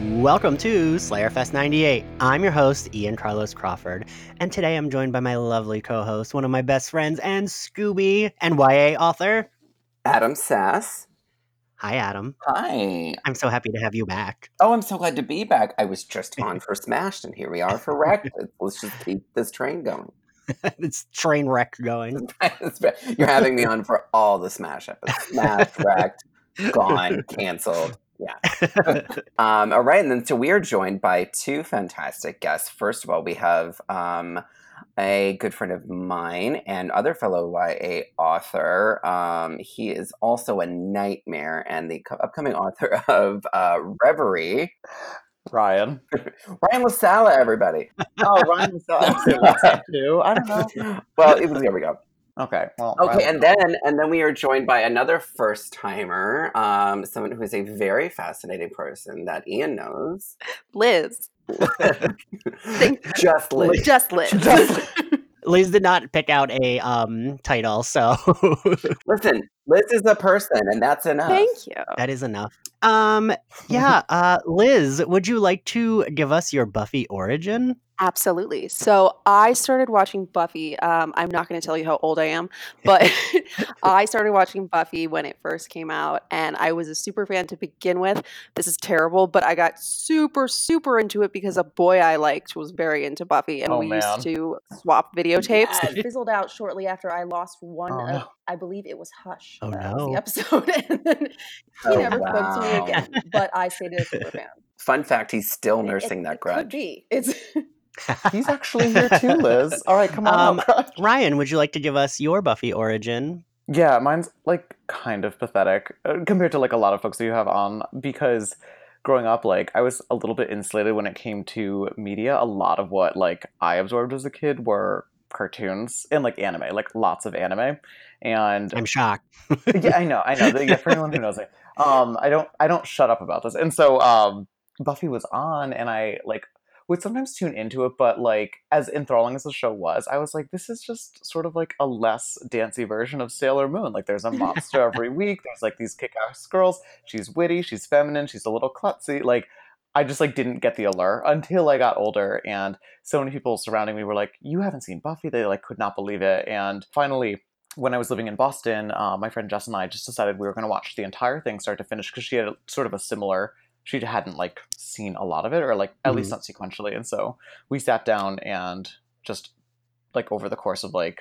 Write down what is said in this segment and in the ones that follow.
Welcome to Slayerfest 98. I'm your host, Ian Carlos Crawford, and today I'm joined by my lovely co host, one of my best friends, and Scooby and YA author, Adam Sass. Hi, Adam. Hi. I'm so happy to have you back. Oh, I'm so glad to be back. I was just on for Smashed, and here we are for Wrecked. Let's just keep this train going. it's train wreck going. You're having me on for all the Smash episodes. Smashed, Wrecked, Gone, Canceled. Yeah. um, all right. And then so we are joined by two fantastic guests. First of all, we have um, a good friend of mine and other fellow YA author. Um, he is also a nightmare and the co- upcoming author of uh, Reverie. Ryan. Ryan La Sala, everybody. Oh, Ryan La Sala too. I don't know. Well, it was, there we go. Okay. Well. Okay, and then and then we are joined by another first timer, um, someone who is a very fascinating person that Ian knows. Liz. Just Liz. Just Liz. Just Liz. Liz did not pick out a um, title, so Listen, Liz is a person, and that's enough. Thank you. that is enough. Um, yeah, uh, Liz, would you like to give us your Buffy origin? Absolutely. So I started watching Buffy. Um, I'm not going to tell you how old I am, but I started watching Buffy when it first came out, and I was a super fan to begin with. This is terrible, but I got super, super into it because a boy I liked was very into Buffy, and Oh, we man. used to swap videotapes. Yes. It fizzled out shortly after I lost one Oh, of, no. I believe it was Hush. Oh, that no. the episode, and then he Oh, never spoke to me again. But I stayed a super fan. Fun fact: he's still nursing it- that it Could grudge. be. It's He's actually here too, Liz. All right, come on. Um. Ryan, would you like to give us your Buffy origin? yeah, mine's like kind of pathetic uh, compared to like a lot of folks that you have on because growing up, like I was a little bit insulated when it came to media. A lot of what like I absorbed as a kid were cartoons and like anime, like lots of anime, and I'm shocked. yeah, I know, I know. Yeah, for anyone who knows me, um, I don't, I don't shut up about this. And so, um, Buffy was on, and I like would sometimes tune into it, but like as enthralling as the show was, I was like, this is just sort of like a less dancy version of Sailor Moon. Like, there's a monster every week. There's like these kick-ass girls. She's witty. She's feminine. She's a little klutzy. Like. I just like didn't get the allure until I got older, and so many people surrounding me were like, "You haven't seen Buffy?" They like could not believe it, and finally, when I was living in Boston, uh, my friend Jess and I just decided we were going to watch the entire thing start to finish because she had a, sort of a similar. She hadn't like seen a lot of it, or like at least not sequentially, and so we sat down and just like over the course of like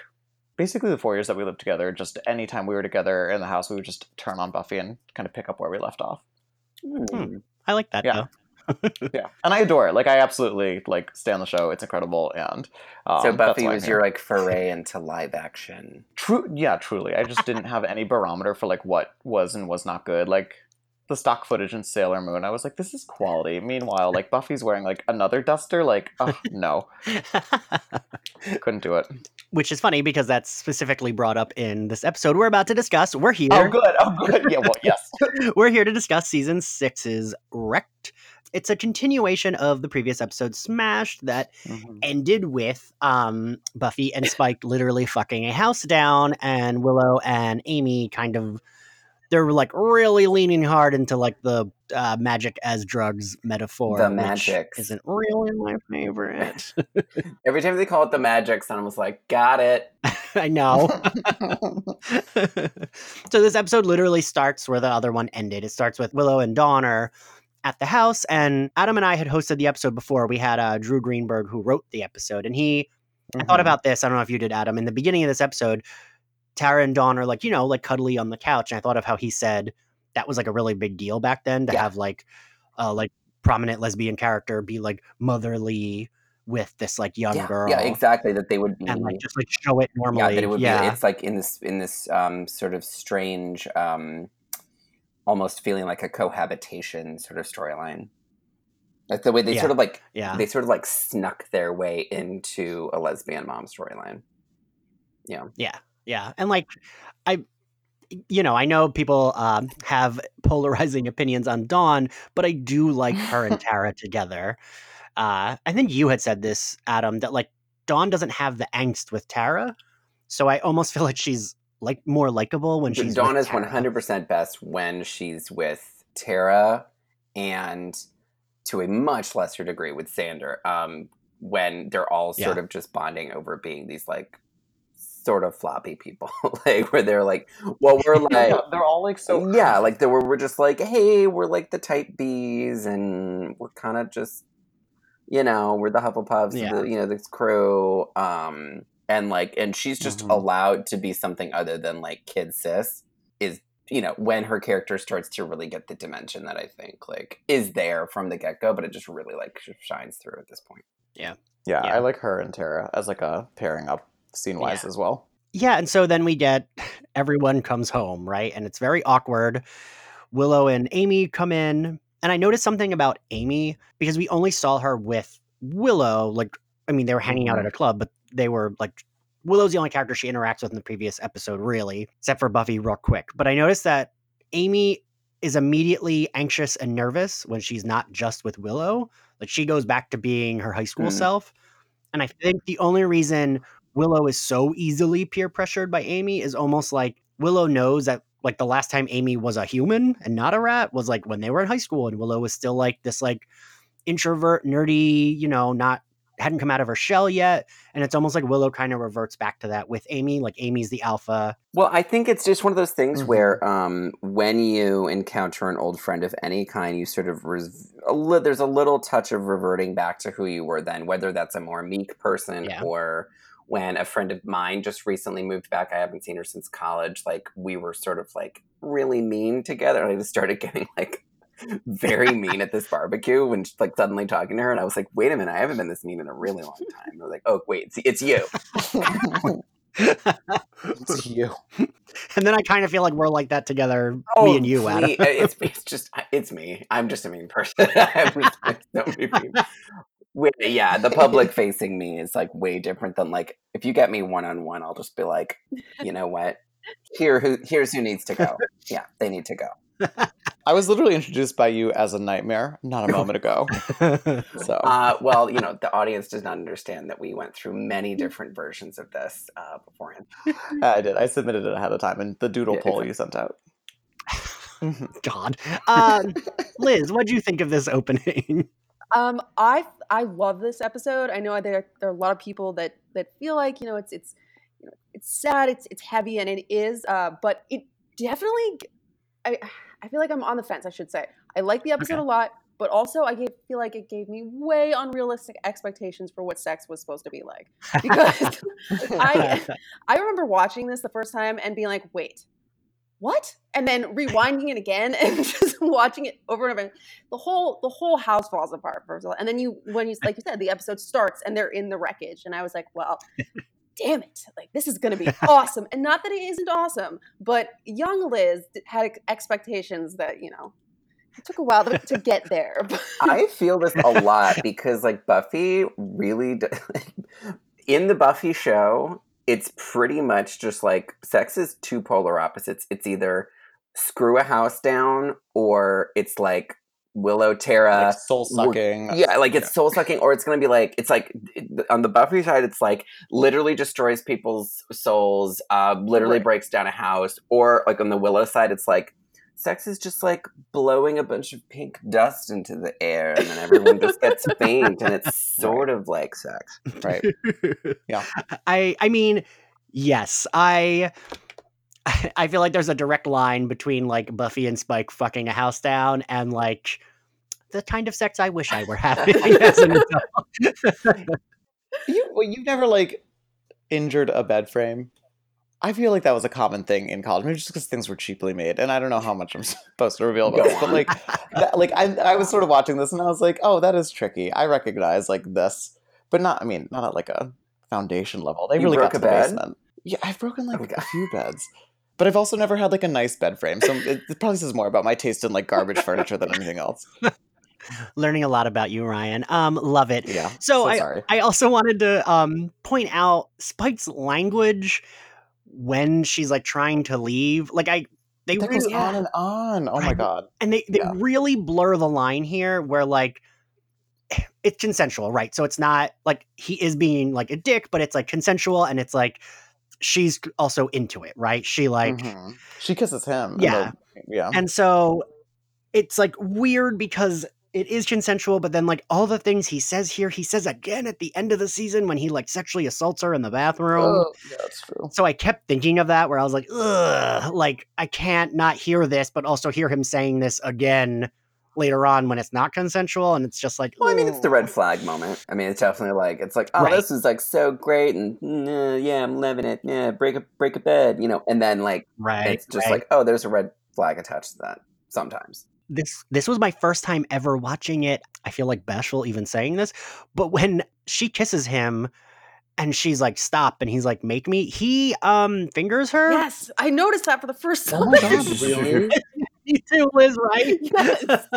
basically the four years that we lived together, just anytime we were together in the house, we would just turn on Buffy and kind of pick up where we left off. Hmm. I like that Yeah. though. Yeah, and I adore it. Like I absolutely like stay on the show. It's incredible, and um, So Buffy was your like foray into live action. True, yeah, truly. I just didn't have any barometer for like what was and was not good. Like the stock footage in Sailor Moon, I was like, this is quality. Meanwhile, like Buffy's wearing like another duster. Like, oh no, couldn't do it. Which is funny because that's specifically brought up in this episode we're about to discuss. We're here. Oh good, oh good. Yeah, well, yes. We're here to discuss season six's Wrecked. It's a continuation of the previous episode Smashed that Mhm. ended with um, Buffy and Spike literally fucking a house down, and Willow and Amy kind of they're like really leaning hard into like the uh, magic as drugs metaphor. The magics. isn't really my favorite. Every time they call it the magic, son was like, "Got it." I know. so this episode literally starts where the other one ended. It starts with Willow and are at the house, and Adam and I had hosted the episode before. We had uh, Drew Greenberg who wrote the episode, and he. I thought Mhm. about this. I don't know if you did, Adam. In the beginning of this episode, Tara and Dawn are like, you know, like cuddly on the couch, and I thought of how he said that was like a really big deal back then to Yeah. have like, uh, like prominent lesbian character be like motherly with this like young yeah, girl, yeah, exactly. That they would be. and like just like show it normally. yeah, that it would yeah. be. It's like in this in this um, sort of strange, um, almost feeling like a cohabitation sort of storyline. Like the way they Yeah. sort of like yeah. they sort of like snuck their way into a lesbian mom storyline. Yeah, yeah, Yeah. and like I, you know, I know people um, have polarizing opinions on Dawn, but I do like her and Tara together. Uh, I think you had said this, Adam, that like Dawn doesn't have the angst with Tara, so I almost feel like she's like more likable when she's Dawn with is one hundred percent best when she's with Tara and to a much lesser degree with Xander. Um, when they're all sort Yeah. of just bonding over being these like sort of floppy people, like where they're like, well, we're like. Yeah, they're all like so. yeah, like they were, we're just like, hey, we're like the type B's, and we're kind of just, you know, we're the Hufflepuffs, Yeah. the, you know, this crew, um, and like, and she's just Mhm. allowed to be something other than like kid sis. Is you know when her character starts to really get the dimension that I think like is there from the get go, but it just really like shines through at this point. Yeah, Yeah. I like her and Tara as like a pairing up scene wise as well. Yeah, and so then we get everyone comes home, right? And it's very awkward. Willow and Amy come in, and I noticed something about Amy because we only saw her with Willow. Like, I mean, they were hanging out Mhm. at a club, but they were like, Willow's the only character she interacts with in the previous episode, really, except for Buffy, real quick. But I noticed that Amy is immediately anxious and nervous when she's not just with Willow. Like, she goes back to being her high school Mhm. self. And I think the only reason Willow is so easily peer pressured by Amy is almost like Willow knows that like the last time Amy was a human and not a rat was like when they were in high school and Willow was still like this like introvert, nerdy, you know, not hadn't come out of her shell yet. And it's almost like Willow kind of reverts back to that with Amy. Like Amy's the alpha. Well, I think it's just one of those things Mhm. where um, when you encounter an old friend of any kind, you sort of res- a li- there's a little touch of reverting back to who you were then, whether that's a more meek person Yeah. or when a friend of mine just recently moved back. I haven't seen her since college. Like we were sort of like really mean together. I just started getting like very mean at this barbecue when she's like suddenly talking to her, and I was like, "Wait a minute, I haven't been this mean in a really long time." I was like, "Oh wait, it's, it's you." it's you. And then I kind of feel like we're like that together, me oh, and you, Adam. Oh, it's, it's just it's me. I'm just a mean person. I'm so many people. Wait, yeah, the public facing me is like way different than like if you get me one on one, I'll just be like, you know what? Here, who here's who needs to go. Yeah, they need to go. I was literally introduced by you as a nightmare not a moment ago. So Uh, well, you know, the audience does not understand that we went through many different versions of this uh, beforehand. I did. I submitted it ahead of time and the doodle Yeah, poll you sent out. Mhm. God. Um, Liz, what do you think of this opening? Um, I I love this episode. I know there there are a lot of people that that feel like you know it's it's you know it's sad, it's it's heavy, and it is. Uh, but it definitely, I I feel like I'm on the fence. I should say I like the episode Okay. a lot, but also I gave, feel like it gave me way unrealistic expectations for what sex was supposed to be like. Because I I remember watching this the first time and being like, wait, what? And then rewinding it again and just watching it over and over. The whole the whole house falls apart first of all. And then you when you like you said, the episode starts and they're in the wreckage. And I was like, well, damn it. Like this is gonna be awesome. And not that it isn't awesome, but young Liz had expectations that, you know, it took a while to, to get there. I feel this a lot because like Buffy really d- in the Buffy show, it's pretty much just like sex is two polar opposites. It's either screw a house down or it's like Willow Tara like soul sucking. yeah, like it's soul sucking, or it's gonna be like it's like it- on the Buffy side, it's like literally destroys people's souls, uh, literally Right. breaks down a house, or like on the Willow side, it's like sex is just like blowing a bunch of pink dust into the air, and then everyone just gets faint, and it's sort of like sex. Right. Yeah. I I mean, yes, I I feel like there's a direct line between like Buffy and Spike fucking a house down and like the kind of sex I wish I were having as an adult. You well, you've never like injured a bed frame. I feel like that was a common thing in college, maybe just because things were cheaply made, and I don't know how much I'm supposed to reveal about this, but like, that, like I, I was sort of watching this, and I was like, oh, that is tricky. I recognize like this, but not. I mean, not at like a foundation level. They You really broke got a to the bed? basement. Yeah, I've broken oh like Oh a few beds, but I've also never had like a nice bed frame. So it, probably says more about my taste in like garbage furniture than anything else. Learning a lot about you, Ryan. Um, love it. Yeah. So, I sorry. I also wanted to um point out Spike's language when she's like trying to leave. Like I they that goes really on and on. Oh my god. and they, they Yeah. really blur the line here where like it's consensual right so it's not like he is being like a dick but it's like consensual and it's like she's also into it right she like Mhm. she kisses him. Yeah. yeah. and so it's like weird because it is consensual, but then like all the things he says here, he says again at the end of the season when he like sexually assaults her in the bathroom. Oh, yeah, that's true. So I kept thinking of that where I was like, ugh, like I can't not hear this, but also hear him saying this again later on when it's not consensual and it's just like Well, I mean, it's the red flag moment. I mean, it's definitely like it's like, oh, Right. this is like so great, and mm, yeah, I'm loving it. Yeah, break a break a bed, you know, and then like right. it's just right. like, oh, there's a red flag attached to that. Sometimes. this this was my first time ever watching it. I feel like bashful even saying this, but when she kisses him and she's like stop and he's like make me, he um fingers her. Yes, I noticed that for the first time. Oh really? You too, Liz, right? Yes.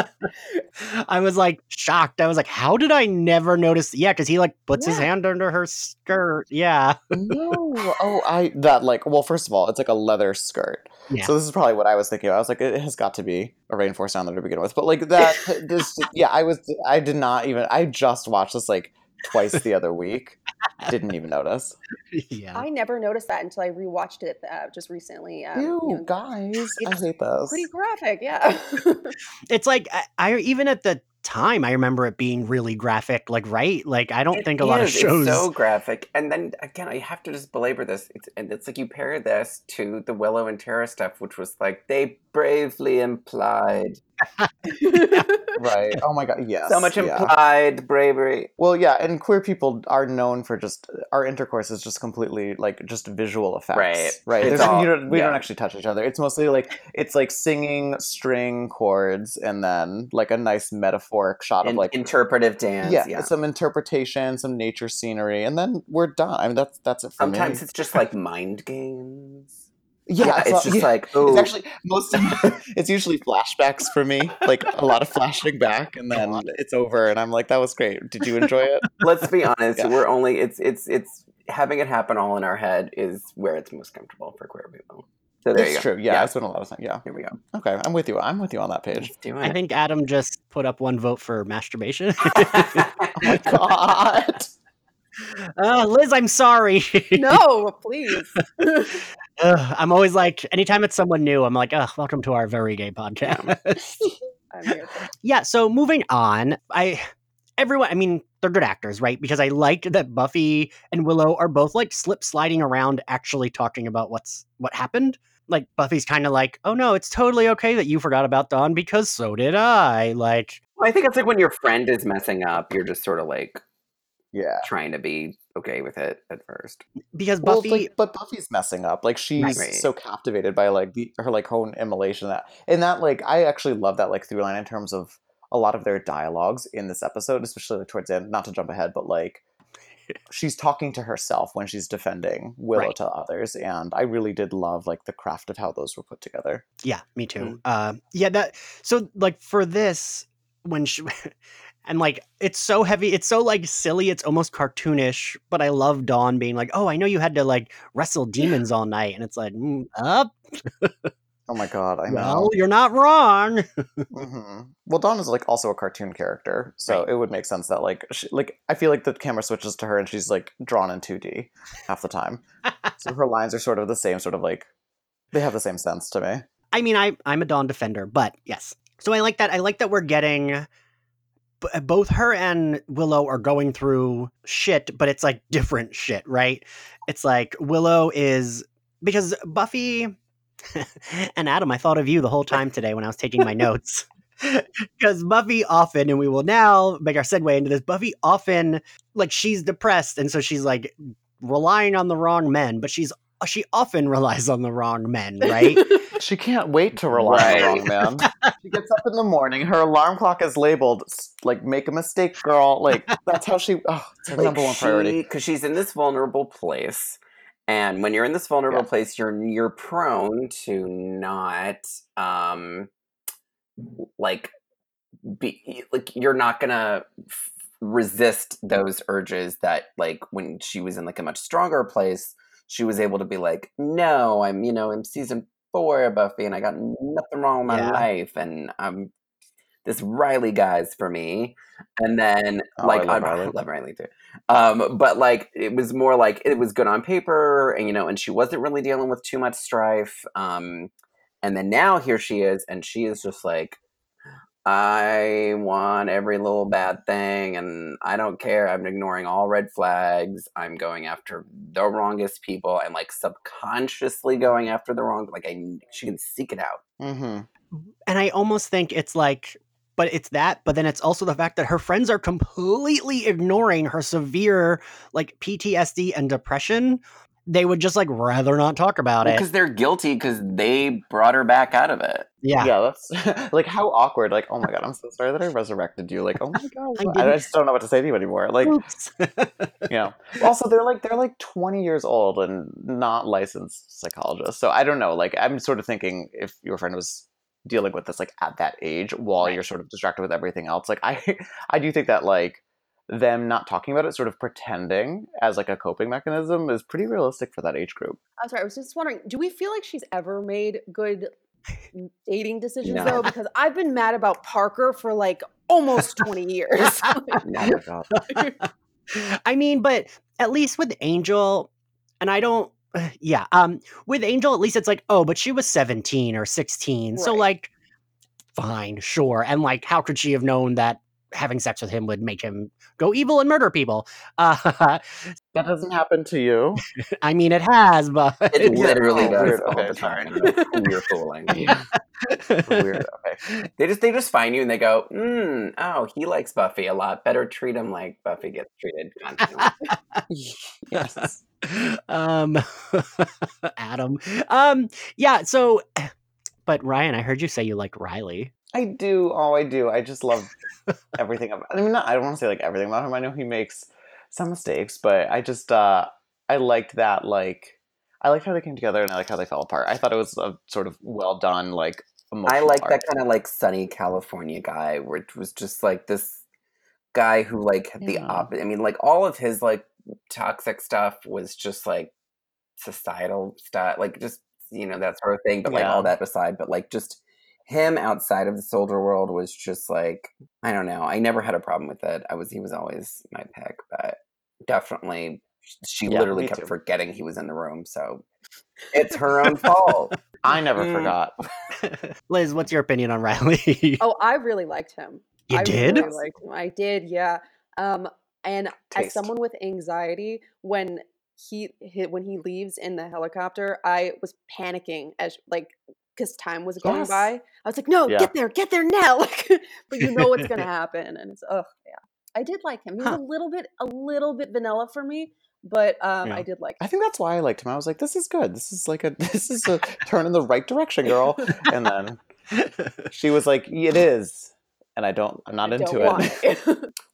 I was like shocked. I was like, how did I never notice? Yeah, because he like puts his hand under her skirt. Yeah. no. Oh, I that like well, first of all, it's like a leather skirt. Yeah. So this is probably what I was thinking. of. I was like, it has got to be a rainforest down there to begin with. But like that, this yeah, I was I did not even. I just watched this like twice the other week. Didn't even notice. yeah. I never noticed that until I rewatched it uh, just recently. Um, Ew, you know, guys, I hate those. pretty graphic, yeah. it's like I, I even at the time I remember it being really graphic, like right? Like I don't It think a lot of shows It's so graphic, and then again, I have to just belabor this. It's and it's like you pair this to the Willow and Tara stuff, which was like they bravely implied right. Oh my god. Yes. so much yeah. implied bravery. Well, yeah, and queer people are known for just our intercourse is just completely like just visual effects, Right. Right. It's all- you don't, we don't actually touch each other. It's mostly like it's like singing string chords and then like a nice metaphoric shot of like interpretive dance. yeah, Yeah. some interpretation, some nature scenery, and then we're done. I mean, that's that's it for me. Sometimes it's just like mind games. Yeah, Yeah, it's all- just yeah. like It's oh, actually most. it's usually flashbacks for me, like a lot of flashing back, and then it's over, and I'm like, "That was great. Did you enjoy it?" let's be honest. Yeah. We're only it's it's it's having it happen all in our head is where it's most comfortable for queer people. So there It's you go. true. Yeah, I spent a lot of time. Yeah. Here we go. Okay, I'm with you. I'm with you on that page. Do I think Adam just put up one vote for masturbation. Oh my god. uh, Liz, I'm sorry. no, please. Ugh, I'm always like, anytime it's someone new, I'm like, oh, welcome to our very gay podcast. I'm here for it. yeah. So moving on, I everyone, I mean, they're good actors, right? Because I liked that Buffy and Willow are both like slip sliding around, actually talking about what's what happened. Like Buffy's kind of like, oh no, it's totally okay that you forgot about Dawn because so did I. Like, Well, I think it's like when your friend is messing up, you're just sort of like Yeah. trying to be okay with it at first. because Well, Buffy, like, but Buffy's messing up. Like she's Right. so captivated by like the, her like own immolation that, and that like I actually love that like through line in terms of a lot of their dialogues in this episode, especially like, towards the end. Not to jump ahead, but like she's talking to herself when she's defending Willow Right. to others, and I really did love like the craft of how those were put together. Yeah, me too. Uh, yeah, that so like for this when she and like it's so heavy, it's so like silly, it's almost cartoonish. But I love Dawn being like, "Oh, I know you had to like wrestle demons all night," and it's like, mm, "Up, Oh my god, I know. well, you're not wrong." hmm Well, Dawn is like also a cartoon character, so Right. it would make sense that like she, like I feel like the camera switches to her and she's like drawn in two D half the time. so her lines are sort of the same, sort of like they have the same sense to me. I mean, I I'm a Dawn defender, but yes. So I like that. I like that we're getting Uh, both her and Willow are going through shit, but it's like different shit, right? It's like Willow is because Buffy and Adam, I thought of you the whole time today when I was taking my notes. Because Buffy often, and we will now make our segue into this, Buffy often, like, she's depressed, and so she's like relying on the wrong men, but she's she often relies on the wrong men, right? She can't wait to rely on the wrong man. she gets up in the morning. Her alarm clock is labeled like "Make a mistake, girl." Like that's how she. Oh, it's her number one priority. because she's in this vulnerable place, and when you're in this vulnerable Yeah. place, you're you're prone to not um like be like you're not gonna f- resist those urges that like when she was in like a much stronger place she was able to be like no i'm you know i'm season four of buffy and i got nothing wrong with my Yeah. life and i'm this riley guy's for me and then Oh, like I love I Riley. love riley too um but like it was more like it was good on paper and you know and she wasn't really dealing with too much strife um and then now here she is and she is just like I want every little bad thing, and I don't care. I'm ignoring all red flags. I'm going after the wrongest people. I'm like subconsciously going after the wrong. Like I, she can seek it out. Mm-hmm. And I almost think it's like, but it's that, but then it's also the fact that her friends are completely ignoring her severe like PTSD and depression they would just like rather not talk about Well, it. because they're guilty because they brought her back out of it. Yeah. Yeah, that's like how awkward. Like, oh my god, I'm so sorry that I resurrected you. Like, oh my god, I I, just don't know what to say to you anymore. Like, you know. Also, they're like they're like 20 years old and not licensed psychologists. So I don't know. Like, I'm sort of thinking if your friend was dealing with this like at that age while Right. you're sort of distracted with everything else. Like, I I do think that like them not talking about it, sort of pretending as like a coping mechanism, is pretty realistic for that age group. I'm sorry. I was just wondering, do we feel like she's ever made good dating decisions No. though? Because I've been mad about Parker for like almost 20 years. My god. I mean, but at least with Angel, and I don't, yeah, um, with Angel, at least it's like, oh, but she was 17 or 16. So, like, fine, sure. And, like, how could she have known that having sex with him would make him go evil and murder people? Uh, That doesn't happen to you. I mean, it has, but. It literally does all Okay, the time. I don't know who you're fooling. Weird. Okay. They just they just find you and they go, mm, oh, he likes Buffy a lot. Better treat him like Buffy gets treated yes. um adam um yeah so but ryan i heard you say you like riley I do. Oh, I do. I just love everything about. I mean, not, I don't want to say like everything about him. I know he makes some mistakes, but I just uh I liked that. Like, I liked how they came together, and I like how they fell apart. I thought it was a sort of well done, like I like that kind of like sunny California guy, which was just like this guy who like had the opposite. I mean, like all of his like toxic stuff was just like societal stuff, like just you know that sort of thing. But like Yeah. all that aside, but like just him outside of the soldier world was just like I don't know. I never had a problem with it. I was he was always my pick, but definitely she Yeah, literally kept too. forgetting he was in the room. So it's her own fault. I never Mm. forgot. liz what's your opinion on riley oh, I really liked him. you I did Really liked him. I did, yeah. Um, and as someone with anxiety, when he, he when he leaves in the helicopter, I was panicking as like because time was going Yes. by. I was like, "No, Yeah. get there, get there now!" Like, but you know what's gonna happen, and it's oh yeah. I did like him. He was Huh. a little bit a little bit vanilla for me, but um, Yeah. I did like. I think that's why I liked him. I was like, this is good. This is like a this is a turn in the right direction, girl. And then she was like, it is, and I don't. I'm not I into it. it.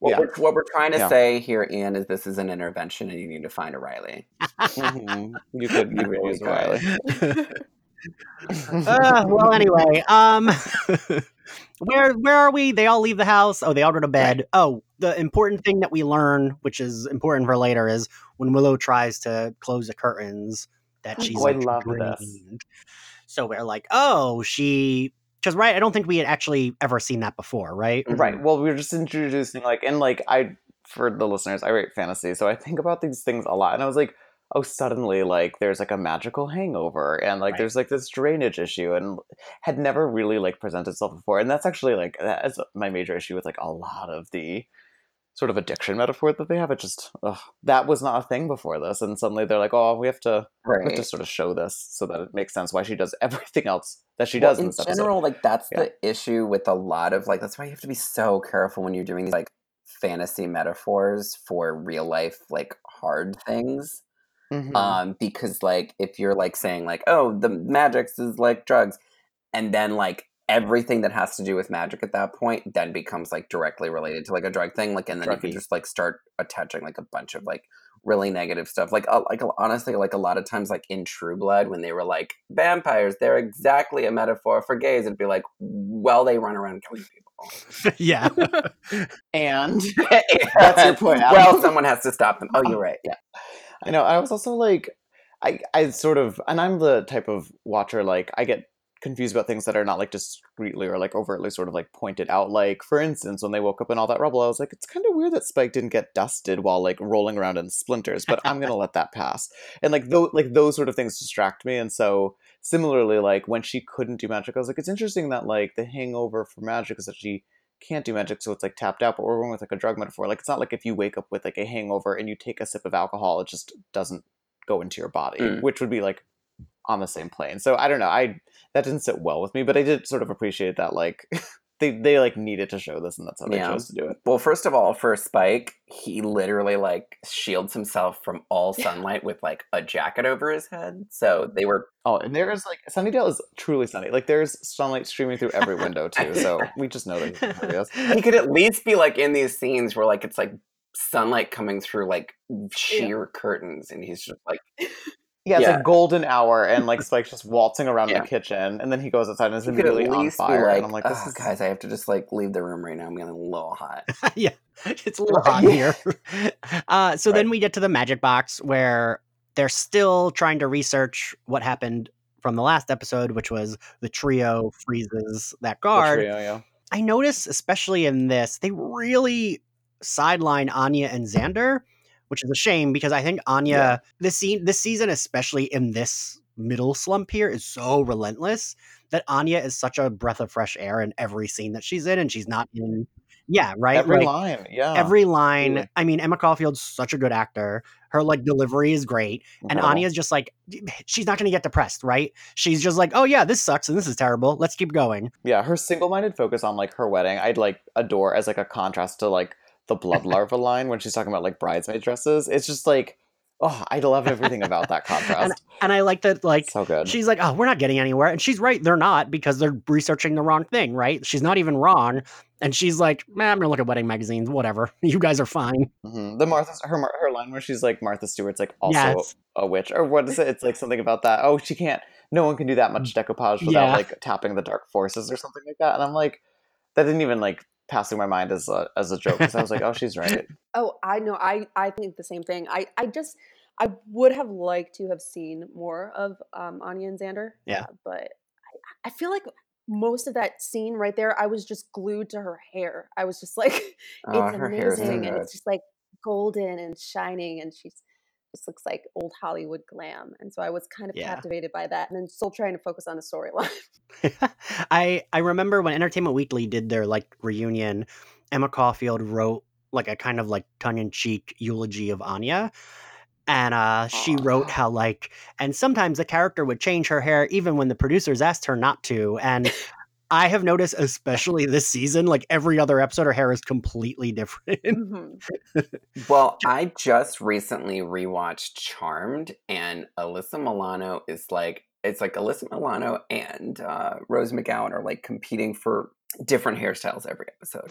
What, Yeah. we're, what we're trying to Yeah. say here, Ian, is this is an intervention and you need to find a Riley. Mhm. You could you could Really use good. Riley. uh, well anyway um where where are we? They all leave the house. Oh they all go to bed. Oh the important thing that we learn which is important for later is when willow tries to close the curtains that she's Oh, I like love this. so we're like oh she because right i don't think we had actually ever seen that before right? Right. Well, we were just introducing like, and like I, for the listeners, I write fantasy, so I think about these things a lot, and I was like, oh, suddenly like there's like a magical hangover, and like Right. there's like this drainage issue, and had never really like presented itself before, and that's actually like that's my major issue with like a lot of the sort of addiction metaphor that they have. It just ugh, that was not a thing before this, and suddenly they're like, oh, we have to we have Right. to sort of show this so that it makes sense why she does everything else that she Well, does in in this episode. general, like that's Yeah. the issue with a lot of like that's why you have to be so careful when you're doing these like fantasy metaphors for real life like hard things. Mhm. Um, because like if you're like saying like, oh, the magics is like drugs, and then like everything that has to do with magic at that point then becomes like directly related to like a drug thing, like and then you can just like start attaching like a bunch of like really negative stuff. Like uh, like honestly, like a lot of times like in True Blood when they were like vampires, they're exactly a metaphor for gays. It'd be like, well, they run around killing people. yeah and That's your point, Adam. well, someone has to stop them. Oh, you're right. Yeah. I know. I was also like, I, I sort of, and I'm the type of watcher like I get confused about things that are not like discreetly or like overtly sort of like pointed out. Like for instance, when they woke up in all that rubble, I was like, it's kind of weird that Spike didn't get dusted while like rolling around in splinters, but I'm gonna let that pass. And like those like those sort of things distract me, and so similarly, like when she couldn't do magic, I was like, it's interesting that like the hangover for magic is that she can't do magic, so it's like tapped out. But we're going with like a drug metaphor. Like it's not like if you wake up with like a hangover and you take a sip of alcohol, it just doesn't go into your body, Mm. which would be like on the same plane. So I don't know. I that didn't sit well with me, but I did sort of appreciate that like they they like needed to show this, and that's how they Yeah. chose to do it. Well, first of all, for Spike, he literally like shields himself from all sunlight with like a jacket over his head. So mm-hmm. they were Oh, and there is like Sunnydale is truly sunny. Like there's sunlight streaming through every window too. So we just know that he's he could at least be like in these scenes where like it's like sunlight coming through like sheer curtains and he's just like Yeah, it's Yeah. like golden hour, and like Spike's just waltzing around Yeah. the kitchen, and then he goes outside and is he immediately on fire. like, and I'm like, this "Ugh, is guys, I have to just like leave the room right now. I'm getting a little hot. yeah, it's a little hot here. Uh, so then we get to the magic box where they're still trying to research what happened from the last episode, which was the trio freezes that guard. trio, yeah. I notice, especially in this, they really sideline Anya and Xander, which is a shame because I think Anya Yeah. this scene this season, especially in this middle slump here, is so relentless that Anya is such a breath of fresh air in every scene that she's in, and she's not in. Yeah, right. Every Like, line, yeah. every line. Absolutely. I mean, Emma Caulfield's such a good actor. Her like delivery is great, and Incredible. Anya's just like she's not going to get depressed, right? She's just like, oh yeah, this sucks and this is terrible. Let's keep going. Yeah, her single-minded focus on like her wedding, I'd like adore as like a contrast to like the blood larva line when she's talking about like bridesmaid dresses. It's just like, oh, I love everything about that contrast. And I like that, like so good. she's like, oh, we're not getting anywhere, and she's right, they're not because they're researching the wrong thing, right? She's not even wrong, and she's like, man, I'm gonna look at wedding magazines, whatever. You guys are fine. hmm The Martha, her her line where she's like Martha Stewart's like also Yes. a witch, or what is it? It's like something about that. Oh, she can't. No one can do that much decoupage without Yeah. like tapping the dark forces or something like that. And I'm like, that didn't even like pass through my mind as a as a joke because I was like, oh, she's right. Oh, I know. I I think the same thing. I I just I would have liked to have seen more of um, Anya and Xander. Yeah. uh, but I, I feel like most of that scene right there, I was just glued to her hair. I was just like, it's Oh, her hair is so amazing, and it's just like golden and shining, and she's just looks like old Hollywood glam. And so I was kind of Yeah. captivated by that, and then still trying to focus on the storyline. I I remember when Entertainment Weekly did their like reunion, Emma Caulfield wrote like a kind of like tongue in cheek eulogy of Anya. And uh, she wrote how like, and sometimes the character would change her hair even when the producers asked her not to. And I have noticed, especially this season, like every other episode, her hair is completely different. Mhm. Well, I just recently rewatched Charmed, and Alyssa Milano is like it's like Alyssa Milano and uh, Rose McGowan are like competing for different hairstyles every episode.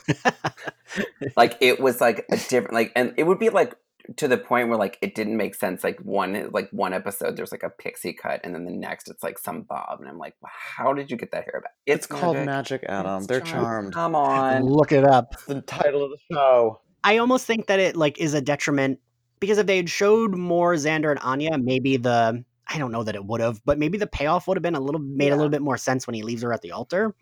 like it was like a different like, and it would be like to the point where like it didn't make sense. Like one like one episode there's like a pixie cut, and then the next it's like some bob, and I'm like, how did you get that hair back? It's, called Magic Adam. It's They're charmed. Come on. Look it up. It's the title of the show. I almost think that it like is a detriment because if they had showed more Xander and Anya, maybe the I don't know that it would have, but maybe the payoff would have been a little made a little bit more sense when he leaves her at the altar.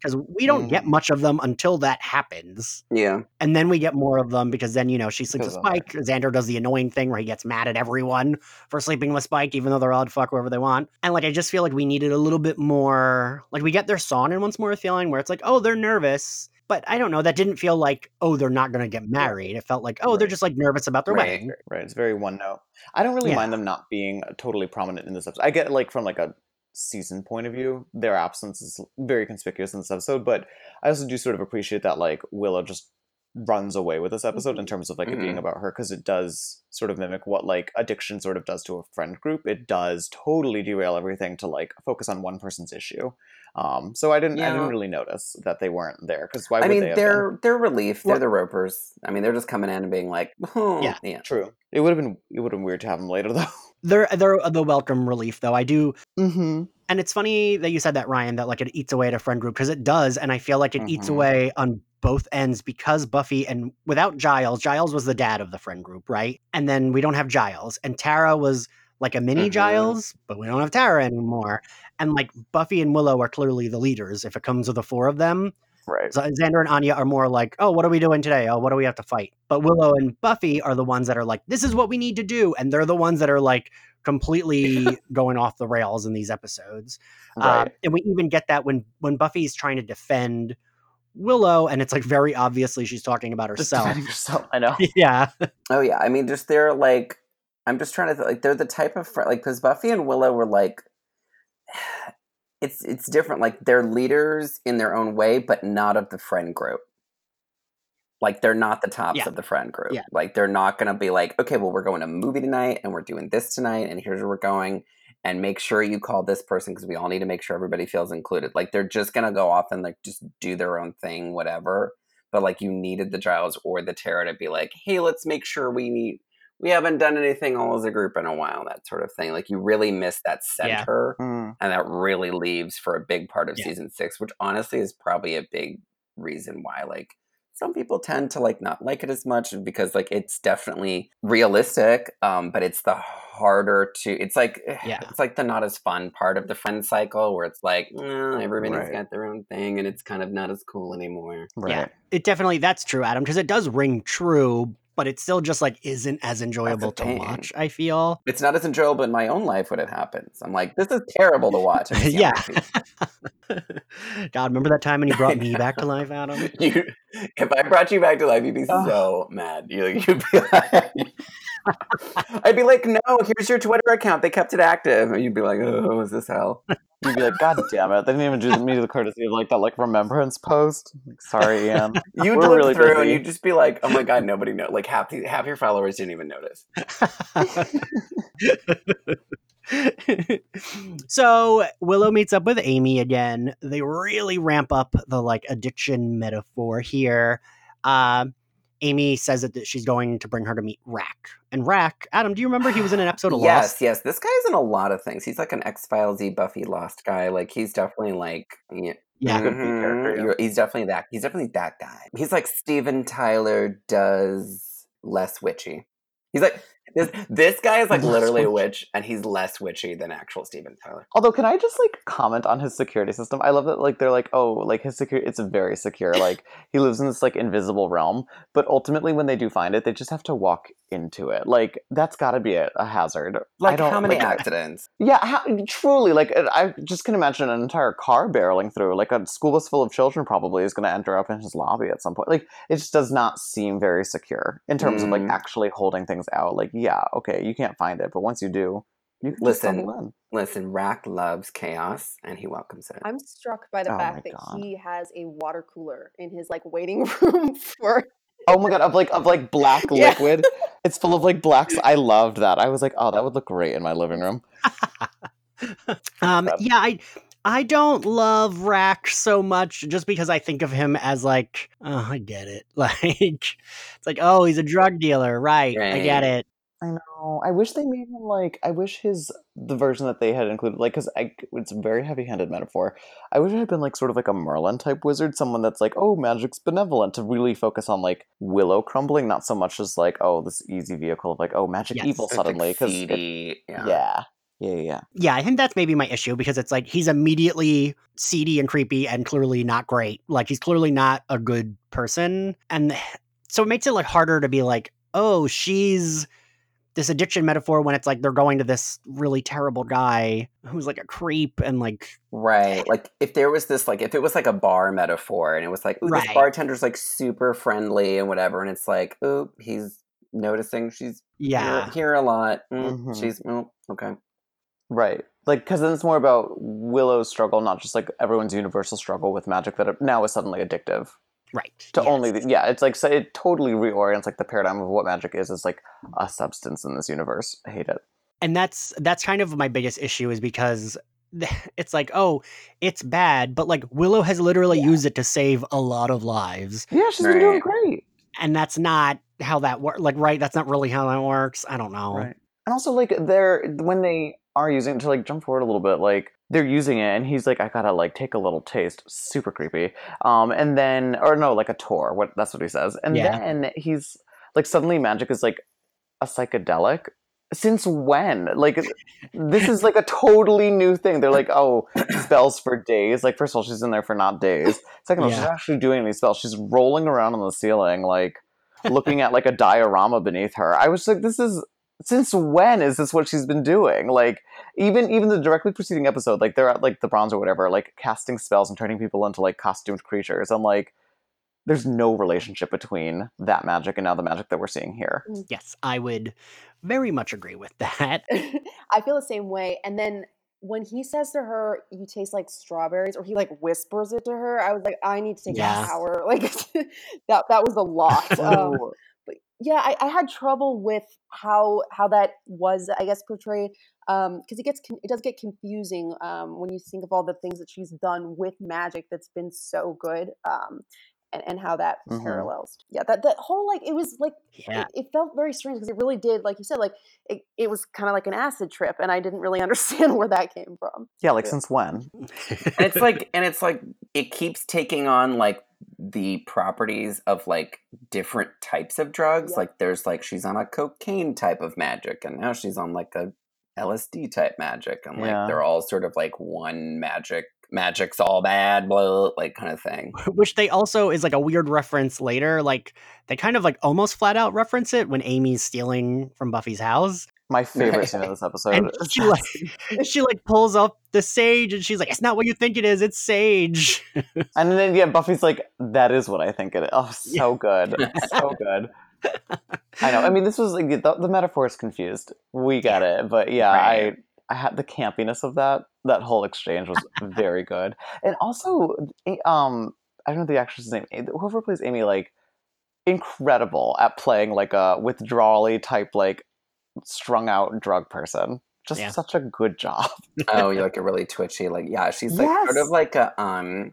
Because we don't get Mm. much of them until that happens. Yeah. And then we get more of them because then, you know, she sleeps with Spike. Xander does the annoying thing where he gets mad at everyone for sleeping with Spike, even though they're all to fuck whoever they want. And like, I just feel like we needed a little bit more. Like, we get their song and once more feeling where it's like, oh, they're nervous. But I don't know. That didn't feel like, oh, they're not going to get married. It felt like, oh, they're just like nervous about their Right. wedding. Right, it's very one note. I don't really Yeah. mind them not being totally prominent in this episode. I get like from like a season point of view, their absence is very conspicuous in this episode, but I also do sort of appreciate that like Willow just runs away with this episode in terms of like it being Mhm. about her because it does sort of mimic what like addiction sort of does to a friend group. It does totally derail everything to like focus on one person's issue. Um, so I didn't I didn't really notice that they weren't there because why I would mean, they they're they're relief. They're Well- the ropers. I mean, they're just coming in and being like, oh, Yeah. yeah. True. It would have been it would have been weird to have them later though. They're, they're the welcome relief, though. I do Mm-hmm. And it's funny that you said that, Ryan, that like it eats away at a friend group because it does. And I feel like it eats Mhm. away on both ends because Buffy and without Giles, Giles was the dad of the friend group, right? And then we don't have Giles. And Tara was like a mini Mhm. Giles, but we don't have Tara anymore. And like Buffy and Willow are clearly the leaders if it comes to the four of them. Right. So Xander and Anya are more like, oh, what are we doing today? Oh, what do we have to fight? But Willow and Buffy are the ones that are like, this is what we need to do. And they're the ones that are like completely going off the rails in these episodes. Right. Um, and we even get that when when Buffy's trying to defend Willow, and it's like very obviously she's talking about Just herself. I know. yeah. Oh yeah, I mean, just they're like, I'm just trying to th- like they're the type of friend like because Buffy and Willow were like, it's it's different. Like they're leaders in their own way, but not of the friend group. Like they're not the tops Yeah. of the friend group. Yeah. Like they're not gonna be like, okay, well we're going to a movie tonight and we're doing this tonight and here's where we're going and make sure you call this person because we all need to make sure everybody feels included. Like they're just gonna go off and like just do their own thing, whatever. But like you needed the Giles or the tara to be like, hey, let's make sure we need we haven't done anything all as a group in a while, that sort of thing. Like you really miss that Yeah. center Mm. and that really leaves for a big part of Yeah. season six, which honestly is probably a big reason why like some people tend to like not like it as much because like it's definitely realistic, um, but it's the harder to it's like Yeah. it's like the not as fun part of the friend cycle where it's like eh, everybody's Right. got their own thing and it's kind of not as cool anymore. Right. Yeah. It definitely that's true, Adam, because it does ring true, but it still just like isn't as enjoyable to thing. watch, I feel. It's not as enjoyable in my own life when it happens. I'm like, this is terrible to watch. Yeah. God, remember that time when you brought me back to life, Adam? you, if I brought you back to life, you'd be so mad. You, you'd be like, I'd be like, no, here's your Twitter account. They kept it active. And you'd be like, oh, is this hell? You'd be like, God damn it! They didn't even do me the courtesy of like that like remembrance post. Like, Sorry, Ian. You'd We're look really through and you'd just be like, oh my God, nobody know. Like half, the, half your followers didn't even notice. so Willow meets up with Amy again. They really ramp up the like addiction metaphor here. Um, Amy says that, that she's going to bring her to meet Rack. And Rack, Adam, do you remember he was in an episode of yes, Lost? yes. Yes. This guy's in a lot of things. He's like an X Files Buffy Lost guy. Like he's definitely like, yeah, Yeah. Good B character, Mhm. yeah. He's definitely that. He's definitely that guy. He's like Steven Tyler does less witchy. He's like this. This guy is like Less literally a witch, and he's less witchy than actual Steven Tyler. Although, can I just like comment on his security system? I love that like they're like, oh, like his security, it's very secure. Like he lives in this like invisible realm, but ultimately when they do find it, they just have to walk into it. Like that's got to be a, a hazard. Like how many like, accidents? Yeah, how, truly. Like I just can imagine an entire car barreling through. Like a school bus full of children probably is going to enter up in his lobby at some point. Like it just does not seem very secure in terms of like Mm. actually holding things out. Like yeah, okay, you can't find it, but once you do, you can Listen. Listen, Rack loves chaos, and he welcomes it. I'm struck by the Oh fact that God. he has a water cooler in his like waiting room for Oh my god, of like of like black Yeah. liquid. It's full of like blacks. I loved that. I was like, oh, that would look great in my living room. Um, Crap. yeah, I I don't love Rack so much just because I think of him as like, oh, I get it. Like it's like, oh, he's a drug dealer, right? I get it. I know. I wish they made him like. I wish his the version that they had included, like, because I it's a very heavy-handed metaphor. I wish it had been like sort of like a Merlin type wizard, someone that's like, oh, magic's benevolent, to really focus on like Willow crumbling, not so much as like, oh, this easy vehicle of like, oh, magic Yes. evil suddenly. Because yeah. yeah, yeah, yeah, Yeah, I think that's maybe my issue because it's like he's immediately seedy and creepy and clearly not great. Like he's clearly not a good person. And so it makes it like harder to be like, oh, she's this addiction metaphor when it's like they're going to this really terrible guy who's like a creep and like Right. Like if there was this like if it was like a bar metaphor and it was like, ooh, Right. this bartender's like super friendly and whatever, and it's like, ooh, he's noticing she's yeah. here, here a lot. Mm, Mhm. She's oh, okay. right. Like, because then it's more about Willow's struggle, not just like everyone's universal struggle with magic that now is suddenly addictive. Right. to only the, yeah it's like so it totally reorients like the paradigm of what magic is is like a substance in this universe. I hate it. And that's that's kind of my biggest issue is because it's like oh it's bad but like willow has literally used it to save a lot of lives. Yeah she's been doing great. And that's not how that works like right that's not really how that works i don't know. Right. and also like they're when they are using to like jump forward a little bit like they're using it and he's like i gotta like take a little taste super creepy um and then or no like a tour what that's what he says and Yeah. then he's like suddenly magic is like a psychedelic since when? Like, this is like a totally new thing. They're like, oh, spells for days. Like, first of all, she's in there for not days. Second of all, she's actually doing these spells. She's rolling around on the ceiling, like looking at like a diorama beneath her. I was like, this is since when is this what she's been doing? Like, even even the directly preceding episode, like they're at like the bronze or whatever, like casting spells and turning people into like costumed creatures. I'm like, there's no relationship between that magic and now the magic that we're seeing here. Yes, I would very much agree with that. I feel the same way. And then when he says to her, "You taste like strawberries," or he like whispers it to her, I was like, "I need to take Yeah. a shower." Like that. That was a lot. Um, but yeah, I, I had trouble with how how that was, I guess, portrayed because it gets it does get confusing um, when you think of all the things that she's done with magic that's been so good. Um, and, and how that Mhm. parallels, yeah, that that whole like it was like Yeah. it, it felt very strange because it really did, like you said, like it, it was kind of like an acid trip, and I didn't really understand where that came from. yeah, like Yeah. since when? and it's like and it's like it keeps taking on like the properties of like different types of drugs Yep. like there's like she's on a cocaine type of magic and now she's on like a lsd type magic and like Yeah. they're all sort of like one magic magic's all bad blah like kind of thing which they also is like a weird reference later like they kind of like almost flat out reference it when amy's stealing from buffy's house My favorite scene of this episode. and she like she like pulls up the sage and she's like it's not what you think it is it's sage and then yeah, Buffy's like, that is what I think it is. Oh, so good, so good. I know. I mean, this was like the, the metaphor is confused. We get it, but yeah, Right. I I had the campiness of that. That whole exchange was very good, and also, eh, um, I don't know the actress's name. eh, Whoever plays Amy, like, incredible at playing like a withdrawally type, like, strung out drug person. Just Yeah. such a good job. oh you're like a really twitchy like yeah she's like sort of like a um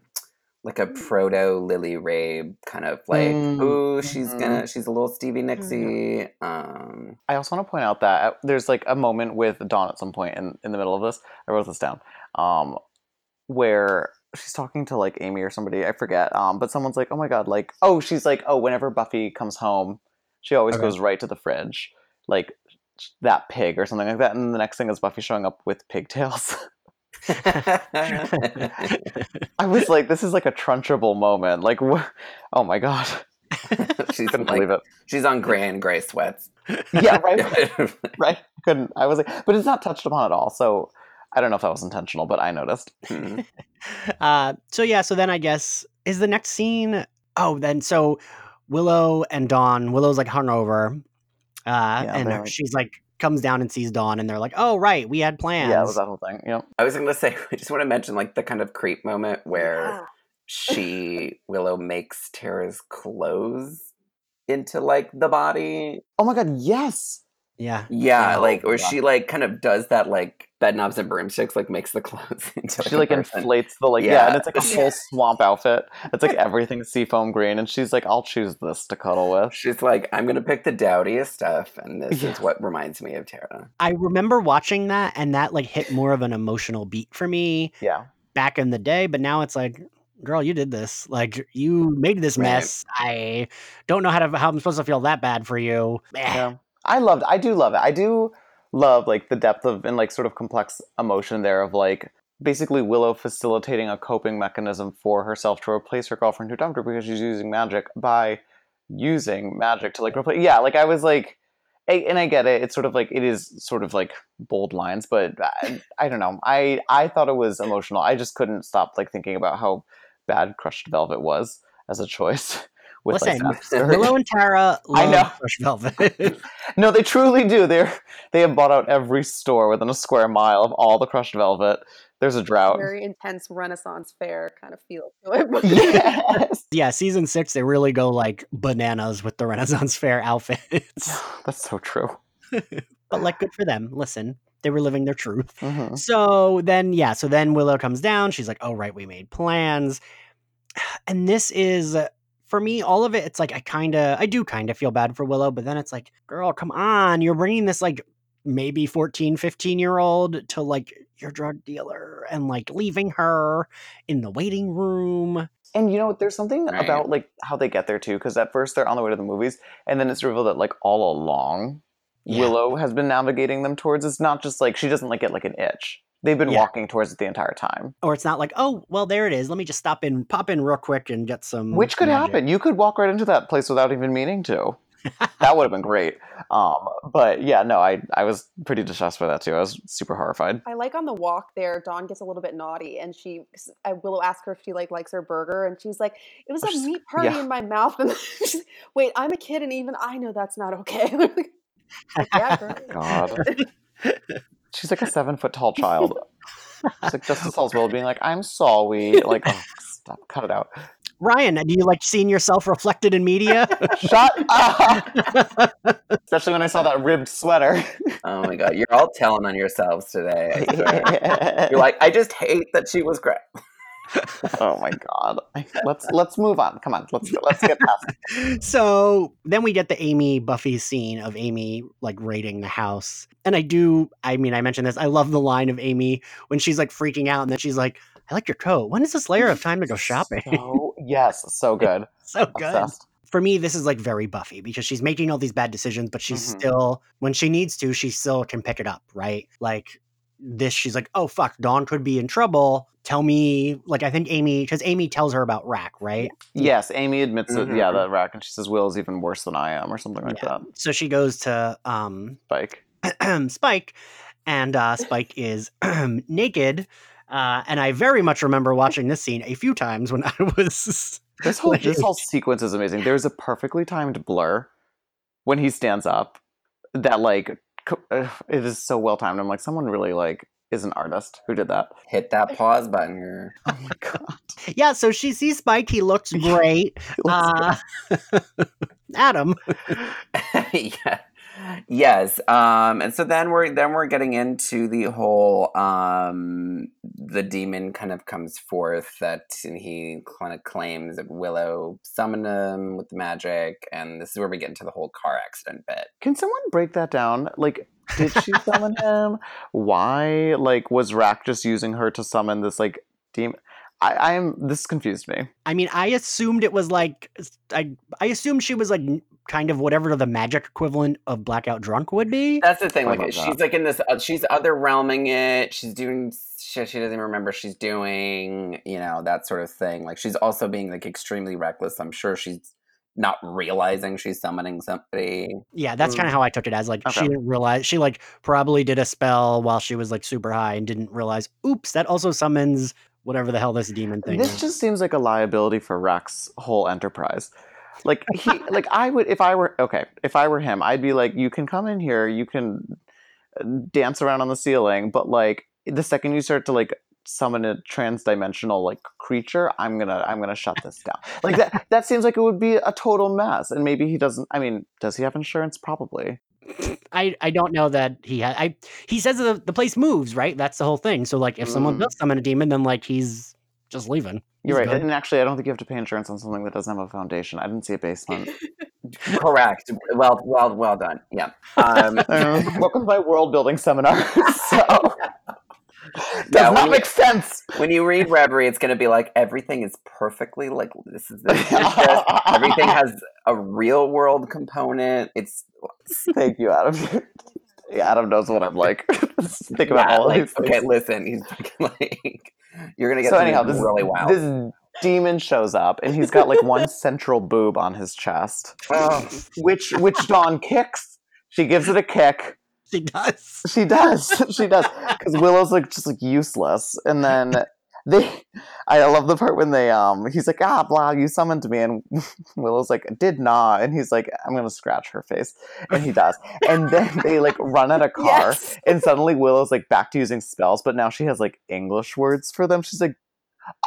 like a proto lily Rabe kind of like Mm, ooh she's mhm. gonna she's a little stevie nixie um I also want to point out that uh, there's like a moment with Dawn at some point in, in the middle of this. I wrote this down. Um, where she's talking to like Amy or somebody, I forget. Um, but someone's like, "Oh my god!" Like, oh, she's like, "Oh, whenever Buffy comes home, she always Okay. goes right to the fridge, like that pig or something like that." And the next thing is Buffy showing up with pigtails. I was like, "This is like a trunchable moment." Like, wh- oh my god, she's couldn't like, believe it. she's on gray and gray sweats Yeah, right. right? Couldn't. I was like, but it's not touched upon at all. So I don't know if that was intentional, but I noticed. Hmm. uh so yeah so then i guess is the next scene oh then so willow and dawn willow's like hungover uh Yeah, and they're like- she's like comes down and sees dawn and they're like oh right we had plans Yeah, it was that whole thing. Yep. I was going to say, I just want to mention like the kind of creep moment where Yeah. she Willow makes Tara's clothes into like the body. Oh my god, yes. yeah Yeah, Oh, like or yeah. she like kind of does that like bed knobs and broomsticks, like makes the clothes into She a like person. inflates the like yeah. Yeah. and it's like a whole swamp outfit. It's like everything seafoam green, and she's like, "I'll choose this to cuddle with." She's like, I'm gonna pick the dowdiest stuff, and this Yeah. is what reminds me of Tara. I remember watching that and that like hit more of an emotional beat for me Yeah, back in the day, but now it's like, girl, you did this. Like you made this Right. mess. I don't know how to how I'm supposed to feel that bad for you. Yeah. I loved. I do love it. I do love like the depth of and like sort of complex emotion there of like basically Willow facilitating a coping mechanism for herself to replace her girlfriend who dumped her because she's using magic by using magic to like replace. Yeah, like I was like, I- and I get it. It's sort of like it is sort of like bold lines, but I, I don't know. I I thought it was emotional. I just couldn't stop like thinking about how bad Crushed Velvet was as a choice. With like, Listen, that story. Willow and Tara I know. Crushed Velvet. No, they truly do. They're they have bought out every store within a square mile of all the crushed velvet. There's a drought. Very intense Renaissance fair kind of feel to it. yes, yeah, season six, they really go like bananas with the Renaissance Fair outfits. that's so true. but like, good for them. Listen, they were living their truth. Mhm. So then, yeah, so then Willow comes down. She's like, oh, right, we made plans. And this is, for me, all of it, it's like, I kind of, I do kind of feel bad for Willow, but then it's like, girl, come on. You're bringing this like maybe 14, 15 year old to like your drug dealer and like leaving her in the waiting room. And you know, there's something Right. about like how they get there too, because at first they're on the way to the movies, and then it's revealed that like all along Yeah. Willow has been navigating them towards. It's not just like she doesn't like get like an itch. They've been Yeah. walking towards it the entire time. Or it's not like, oh, well, there it is. Let me just stop in, pop in real quick and get some. Which could magic." happen. You could walk right into that place without even meaning to. that would have been great. Um, but yeah, no, I I was pretty distressed by that too. I was super horrified. I like on the walk there, Dawn gets a little bit naughty, and she I Willow asks her if she like likes her burger, and she's like, "It was Oh, a she's- meat party yeah. in my mouth." And she's wait, I'm a kid, and even I know that's not okay. Like, like, yeah. God. She's like a seven foot tall child. She's like Justice Hall's being like, I'm sorry. Like, oh, stop, cut it out. Ryan, do you like seeing yourself reflected in media? Shut up. Especially when I saw that ribbed sweater. Oh my god, you're all telling on yourselves today. You're like, I just hate that she was great. Oh my god. Let's let's move on. Come on, let's let's get past. it. so then we get the Amy Buffy scene of Amy like raiding the house. And I do, I mean, I mentioned this. I love the line of Amy when she's like freaking out and then she's like, I like your coat. When is this layer of time to go shopping? So yes, so good. so good. Obsessed. For me, this is like very Buffy because she's making all these bad decisions, but she's Mhm. still, when she needs to, she still can pick it up, right? Like this, she's like, oh, fuck, Dawn could be in trouble. Tell me, like, I think Amy, because Amy tells her about Rack, right? Yes, Amy admits that. Mhm. Yeah, that rack, and she says will is even worse than I am, or something like Yeah. that. So she goes to um, Spike. Spike, and uh, Spike is naked. Uh, and I very much remember watching this scene a few times when I was. This whole Like- this whole sequence is amazing. There's a perfectly timed blur when he stands up that like co- ugh, it is so well timed. I'm like, someone really like is an artist who did that. Hit that pause button here. Oh my god. yeah, so she sees Spike. He looks great. Uh, Adam. yeah. Yes. Um, and so then we're then we're getting into the whole um the demon kind of comes forth that and he kind of claims that Willow summoned him with the magic, and this is where we get into the whole car accident bit. Can someone break that down? Like, did she summon him? Why? Like, was Rack just using her to summon this like demon? I, I'm this confused me. I mean, I assumed it was like I I assumed she was like n- kind of whatever the magic equivalent of blackout drunk would be. That's the thing. Like she's that. like in this. Uh, she's other realming it. She's doing shit she doesn't even remember she's doing. You know that sort of thing. Like she's also being like extremely reckless. I'm sure she's not realizing she's summoning somebody. Yeah, that's kind of how I took it as like she didn't realize she like probably did a spell while she was like super high and didn't realize. Oops, that also summons whatever the hell this demon thing This is. just seems like a liability for Rex's whole enterprise. Like he, like I would, if I were okay, if I were him, I'd be like, you can come in here, you can uh, dance around on the ceiling, but like the second you start to like summon a trans-dimensional like creature, I'm gonna, I'm gonna shut this down. Like that, that seems like it would be a total mess. And maybe he doesn't. I mean, does he have insurance? Probably. I I don't know that he had. I he says the the place moves right. That's the whole thing. So like if someone Mm. does summon a demon, then like he's just leaving. You're right. good. And actually, I don't think you have to pay insurance on something that doesn't have a foundation. I didn't see a basement. Correct. Well, well, well done. Yeah. Um, Uh, welcome to my world building seminar. so, does Yeah, when not you- make sense. when you read Reverie, it's going to be like everything is perfectly like this is this is this. everything has a real world component. It's Thank you, Adam. Yeah, Adam knows what I'm like. Think about yeah, all like, these okay. things. Listen, he's fucking like you're gonna get So anyhow, this really wild. this demon shows up, and he's got like one central boob on his chest, Oh. which which Dawn kicks. She gives it a kick. She does. She does. She does. Because Willow's like just like useless, and then they. I love the part when they um. He's like ah blah you summoned me, and Willow's like did not, and he's like I'm gonna scratch her face, and he does, and then they like run at a car, Yes. and suddenly Willow's like back to using spells, but now she has like English words for them. She's like.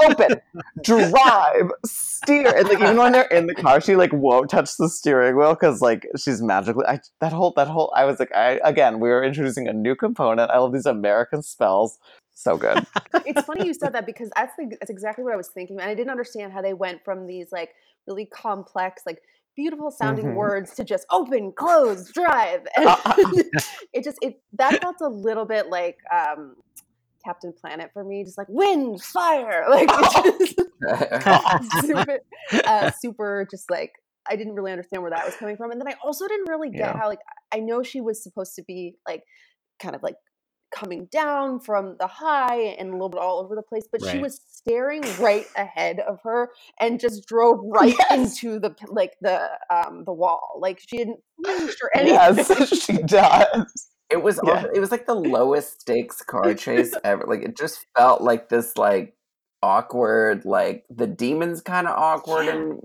Open, drive, steer, and like even when they're in the car, she like won't touch the steering wheel because like she's magically. I that whole that whole. I was like, I again, we were introducing a new component. I love these American spells. So good. it's funny you said that because that's the, that's exactly what I was thinking, and I didn't understand how they went from these like really complex, like beautiful sounding Mhm. words to just open, close, drive. And it just it that felt a little bit like um, Captain Planet for me, just like wind, fire, like just super, uh, super, just like I didn't really understand where that was coming from. And then I also didn't really get Yeah. how like I know she was supposed to be like kind of like coming down from the high and a little bit all over the place, but she was staring right ahead of her and just drove right Yes. into the like the um the wall. Like she didn't flinch or anything. Yes, she does. It was Yeah. also, it was like the lowest stakes car chase ever. Like it just felt like this like awkward like the demons kind of awkward and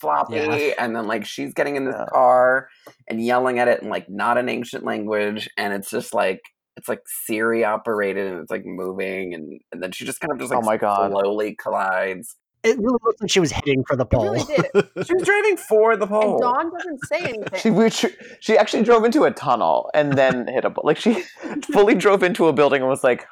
floppy Yeah. and then like she's getting in this Yeah. car and yelling at it in like not an ancient language and it's just like it's like Siri operated and it's like moving and, and then she just kind of just oh like Oh my God. slowly collides. It really looked like she was heading for the pole. really did. She was driving for the And pole. Dawn doesn't say anything. She she actually drove into a tunnel and then hit a bu- like she fully drove into a building and was like,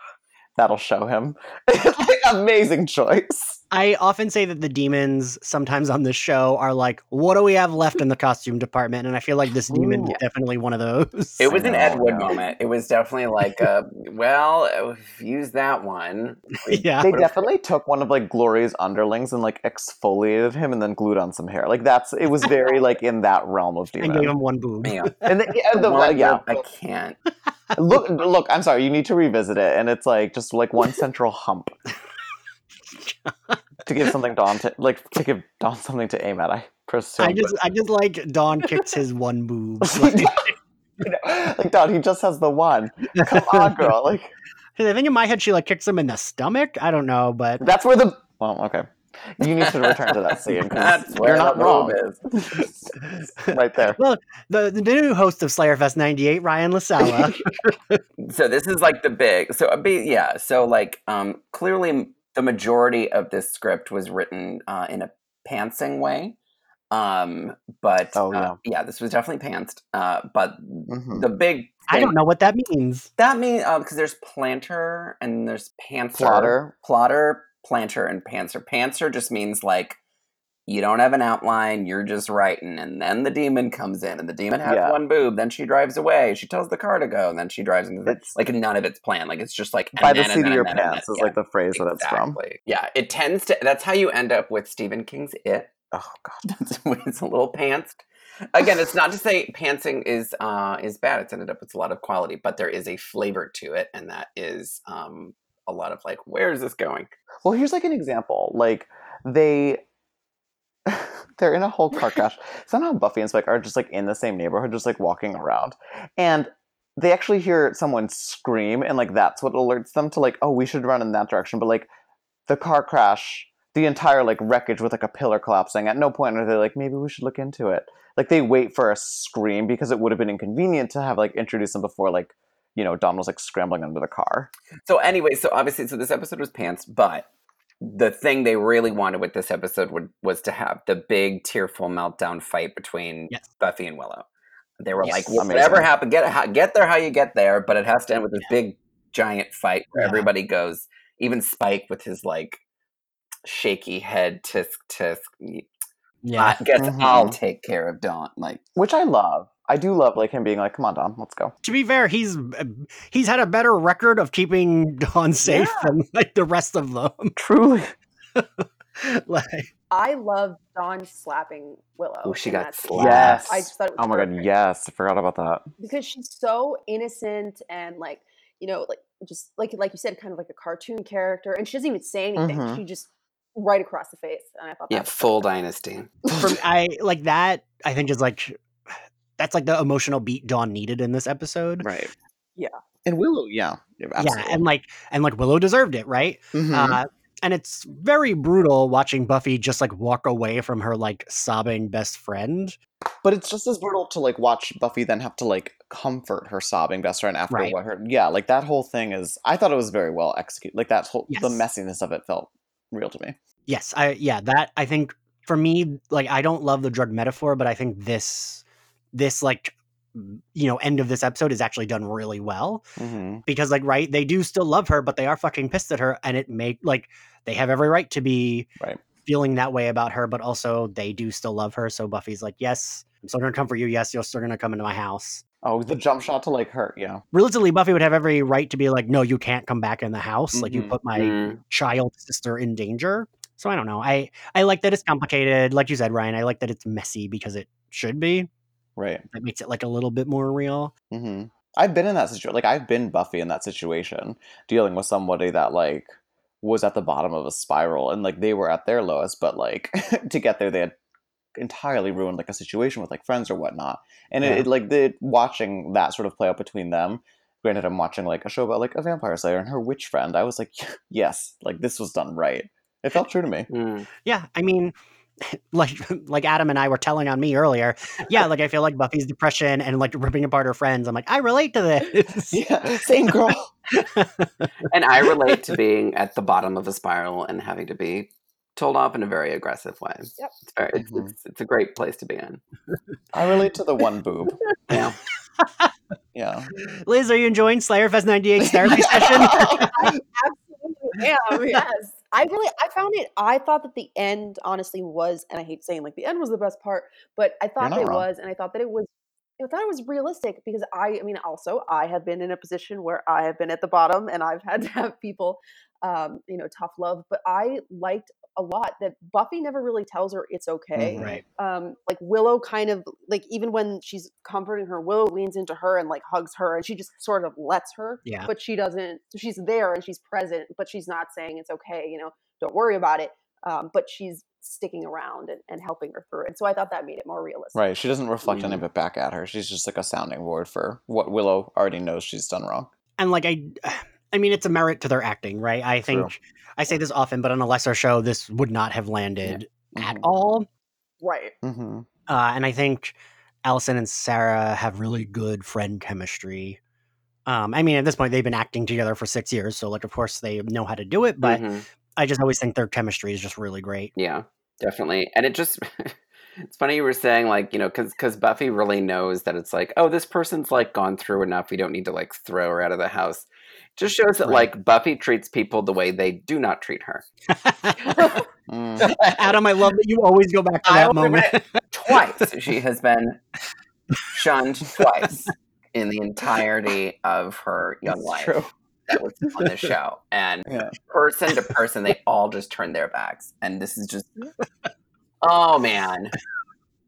"That'll show him." like, amazing choice. I often say that the demons sometimes on this show are like, what do we have left in the costume department? And I feel like this demon Ooh. is definitely one of those. It was an Ed Wood moment. It was definitely like, uh, well, uh, use that one. yeah. They definitely took one of like Glory's underlings and like exfoliated him and then glued on some hair. Like that's it was very like in that realm of and gave him one boob. Yeah. And the, yeah, the, One yeah. I can't. look look i'm sorry you need to revisit it and it's like just like one central hump to give something dawn to like to give Dawn something to aim at i presume I just, I just like Dawn kicks his one boob. but- like Dawn, he just has the one come on girl like I think in my head she like kicks him in the stomach. I don't know, but that's where the well okay you need to return to that scene 'cause That's where you're not the wrong is. right there the, the new host of Slayerfest '98, Ryan La Sala. So this is like the big. So a big, yeah. So like, um, clearly the majority of this script was written uh, in a pantsing way. Um, but Oh, uh, yeah, this was definitely pantsed. Uh, but Mhm. the big. I don't know what that means. That means because there's planter and there's pantser. Plotter. plotter, planter, and pantser. Pantser just means like you don't have an outline, you're just writing, and then the demon comes in, and the demon has Yeah. one boob, then she drives away, she tells the car to go, and then she drives into the It's- like none of it's planned. Like it's just like by the seat of your and then, and pants is Yeah, like the phrase that it's from. Yeah, it tends to. That's how you end up with Stephen King's It. oh god it's a little pantsed. Again, it's not to say pantsing is uh, is bad. It's ended up with a lot of quality, but there is a flavor to it, and that is um, a lot of like, where is this going? Well, here's like an example. Like they they're in a whole car crash. Somehow Buffy and Spike are just like in the same neighborhood, just like walking around. And they actually hear someone scream and like that's what alerts them to like, oh, we should run in that direction. But like the car crash, the entire like wreckage with like a pillar collapsing, at no point are they like, maybe we should look into it. Like they wait for a scream because it would have been inconvenient to have like introduced them before like, you know, Dawn was like scrambling under the car. So anyway, so obviously, so this episode was pants, but the thing they really wanted with this episode would, was to have the big tearful meltdown fight between Yes. Buffy and Willow. They were Yes. like, well, whatever happened, get get there how you get there, but it has to end with this big giant fight where Yeah. everybody goes, even Spike with his like shaky head, tisk tisk. Yeah. I guess Mhm. I'll take care of Dawn. Like, Which I love. I do love like him being like, come on, Dawn, let's go. to be fair, he's he's had a better record of keeping Dawn safe than like the rest of them. Truly. like, I love Dawn slapping Willow. Oh, she got slapped. Yes. I just thought it was Oh my god, yes. I forgot about that. because she's so innocent and like you know like just like like you said kind of like a cartoon character and she doesn't even say anything Mhm. she just right across the face and i thought yeah, was full dynasty. for I like that. I think is like that's like the emotional beat Dawn needed in this episode. Right. Yeah. And Willow, yeah. Yeah, and like and like Willow deserved it, right? Mhm. Uh, and it's very brutal watching Buffy just like walk away from her like sobbing best friend. but it's just as brutal to like watch Buffy then have to like comfort her sobbing best friend after Right. what her yeah, like that whole thing is I thought it was very well executed. Like that whole the messiness of it felt real to me. Yes, I yeah, that I think for me like I don't love the drug metaphor, but I think this this like you know end of this episode is actually done really well Mm-hmm. because like right they do still love her but they are fucking pissed at her and it make like they have every right to be Right. feeling that way about her but also they do still love her so buffy's like yes i'm still gonna come for you yes you're still gonna come into my house Oh, the jump shot to like her, yeah. realistically buffy would have every right to be like no you can't come back in the house like you Mhm. put my Mm. child sister in danger So I don't know. I I like that it's complicated, like you said, Ryan. I like that it's messy because it should be. Right. That makes it like a little bit more real. hmm I've been in that situation. Like I've been Buffy in that situation, dealing with somebody that like was at the bottom of a spiral, and like they were at their lowest, but like to get there, they had entirely ruined like a situation with like friends or whatnot. And Yeah. it, it like the watching that sort of play out between them. Granted, I'm watching like a show about like a vampire slayer and her witch friend. I was like, yes, like this was done right. It felt true to me. Mm. Yeah, I mean, like like Adam and I were telling on me earlier. Yeah, like I feel like Buffy's depression and like ripping apart her friends. I'm like, I relate to this. Yeah, same girl. And I relate to being at the bottom of a spiral and having to be told off in a very aggressive way. Yep. It's, very, it's, Mhm. it's, it's a great place to be in. I relate to the one boob. Yeah. Yeah. Liz, are you enjoying Slayer Fest 98's therapy session? I absolutely am. Yes. I really I found it I thought that the end honestly was and I hate saying like the end was the best part, but I thought it wrong. was and I thought that it was I thought it was realistic because I I mean also I have been in a position where I have been at the bottom and I've had to have people um you know tough love, but I liked a lot that Buffy never really tells her it's okay Mhm. right. um like willow kind of like even when she's comforting her willow leans into her and like hugs her and she just sort of lets her Yeah. but she doesn't so she's there and she's present but she's not saying it's okay you know don't worry about it um but she's sticking around and, and helping her through it so i thought that made it more realistic Right. She doesn't reflect any of it back at her. She's just like a sounding board for what Willow already knows she's done wrong. And like I I mean it's a merit to their acting, right? I True. think I say this often, but on a lesser show, this would not have landed at Mhm. all. right Mm-hmm. Uh, and I think Alyson and Sarah have really good friend chemistry. Um, I mean, at this point, they've been acting together for six years, so like, of course, they know how to do it. But Mhm. I just always think their chemistry is just really great. Yeah, definitely. And it just, it's funny you were saying, like, you know, because because Buffy really knows that it's like, oh, this person's like gone through enough. We don't need to like throw her out of the house. Just shows that Right. like Buffy treats people the way they do not treat her. Mm. Adam, I love that you always go back to that moment. Twice. she has been shunned twice in the entirety of her young It's life true. that was on the show. And Yeah. person to person, they all just turned their backs. And this is just, oh man.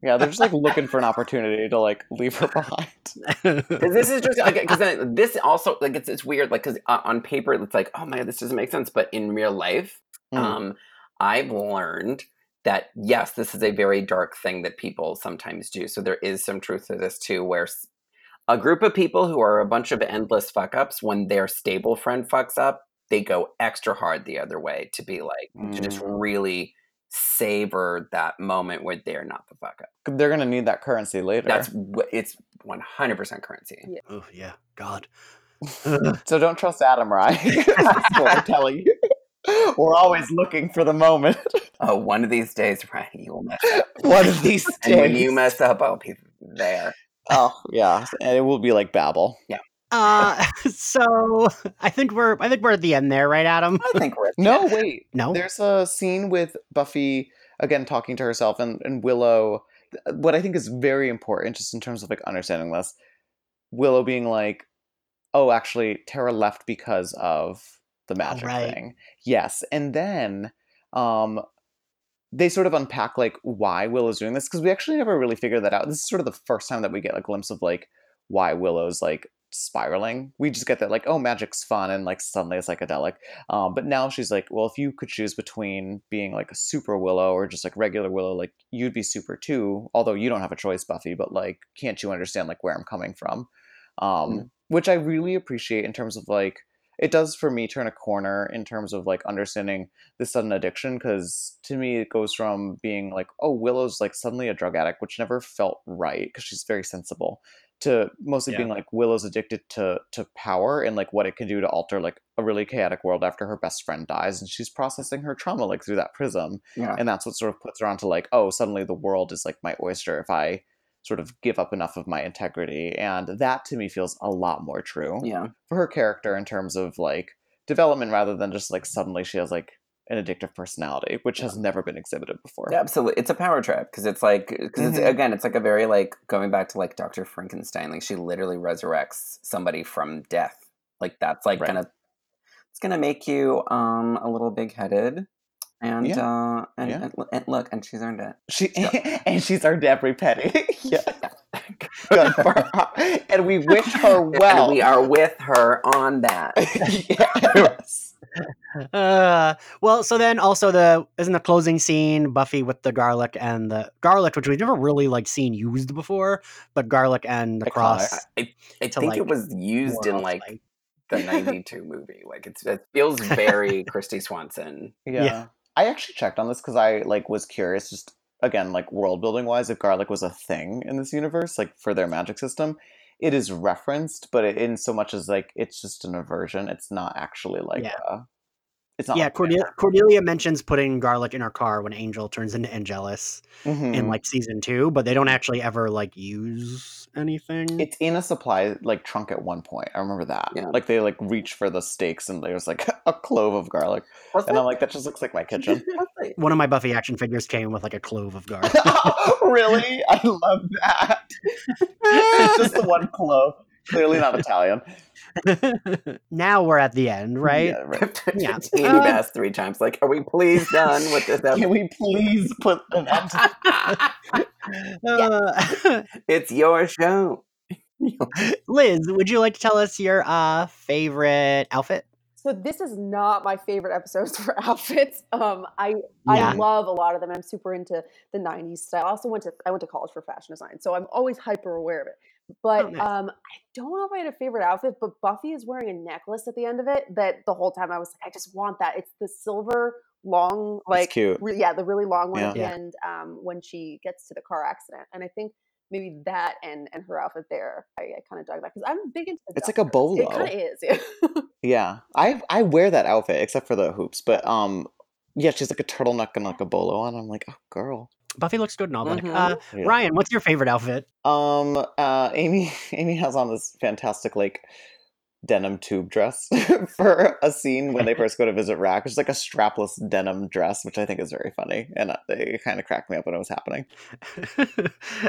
Yeah, they're just like looking for an opportunity to like leave her behind. Because this is just like because this also like it's it's weird like because on paper it's like oh my god this doesn't make sense but in real life Mm. um I've learned that yes this is a very dark thing that people sometimes do so there is some truth to this too where a group of people who are a bunch of endless fuck ups when their stable friend fucks up they go extra hard the other way to be like to just really savor that moment where they're not the fuck up They're gonna need that currency later. that's it's 100% currency oh yeah, God. so don't trust Adam, right? That's what I'm telling you. We're always looking for the moment. Oh, one of these days, Ryan, you will mess up. One of these days. And when you mess up, I'll be there. oh yeah, and it will be like Babel. Uh, so I think we're I think we're at the end there, right, Adam? I think we're No, wait. No. There's a scene with Buffy again talking to herself and, and Willow. What I think is very important, just in terms of like understanding this, Willow being like, "Oh, actually, Tara left because of the magic right. thing." Yes, and then um, they sort of unpack like why Willow's doing this because we actually never really figured that out. This is sort of the first time that we get a glimpse of like why Willow's like spiraling. We just get that like, oh, magic's fun and like suddenly it's psychedelic. Um, but now she's like, well, if you could choose between being like a super Willow or just like regular Willow, like you'd be super too. Although you don't have a choice, Buffy. But like, can't you understand like where I'm coming from? Um, Mm. Which I really appreciate in terms of like it does for me turn a corner in terms of like understanding this sudden addiction because to me it goes from being like oh willow's like suddenly a drug addict which never felt right because she's very sensible to mostly Yeah. being like willow's addicted to to power and like what it can do to alter like a really chaotic world after her best friend dies and she's processing her trauma like through that prism Yeah. and that's what sort of puts her onto like oh suddenly the world is like my oyster if i sort of give up enough of my integrity and that to me feels a lot more true Yeah. for her character in terms of like development rather than just like suddenly she has like an addictive personality which has never been exhibited before Yeah, absolutely. It's a power trip because it's like, because it's Mhm. again, it's like a very like going back to like Dr. Frankenstein. Like she literally resurrects somebody from death. Like that's like Right. gonna, it's gonna make you um a little big headed And Yeah. uh, and, Yeah. and, and look, and she's earned it. She and she's earned every penny. yeah, good for her. And we wish her well. And we are with her on that. yes. Uh, well, so then also the isn't the closing scene Buffy with the garlic and the garlic, which we've never really like seen used before, but garlic and the Iconic. cross. I, I To, think like, it was used in more of, like the '92 movie. Like it's it feels very Kristy Swanson. Yeah. I actually checked on this because I like was curious, just again, like world building wise, if garlic was a thing in this universe, like for their magic system. It is referenced, but in so much as like it's just an aversion. It's not actually like Yeah. a, it's not yeah, like Cordelia, Cordelia mentions putting garlic in her car when Angel turns into Angelus Mhm. in like season two, but they don't actually ever like use anything. It's in a supply like trunk at one point. I remember that. Yeah. Like they like reach for the steaks and there's like a clove of garlic. Was And that- I'm like, that just looks like my kitchen. One of my Buffy action figures came with like a clove of garlic. really? I love that. it's just the one clove. Clearly not Italian. now we're at the end, right? Yeah, right. Yeah. Andy Uh, Bass three times. Like, are we please done with this? Can we please put an end to Uh, it's your show. Liz, would you like to tell us your uh, favorite outfit? So this is not my favorite episodes for outfits. Um, I Yeah. I love a lot of them. I'm super into the '90s style. I also went to I went to college for fashion design, so I'm always hyper aware of it. But Oh, nice. um, I don't know if I had a favorite outfit. But Buffy is wearing a necklace at the end of it that the whole time I was like, I just want that. It's the silver long, like cute. re- yeah, the really long one Yeah. at the Yeah. end um, when she gets to the car accident. And I think maybe that and and her outfit there, I, I kind of dug that because I'm big into. the It's like a duster. It bolo. kind of is. Yeah. Yeah. I I wear that outfit except for the hoops. But um yeah, she's like a turtleneck and like a bolo on. I'm like, oh girl. Buffy looks good in all that. Mhm. Uh, Yeah. Ryan, what's your favorite outfit? Um, uh, Amy, Amy has on this fantastic like denim tube dress for a scene when they first go to visit Rack. It's like a strapless denim dress, which I think is very funny, and uh, it kind of cracked me up when it was happening.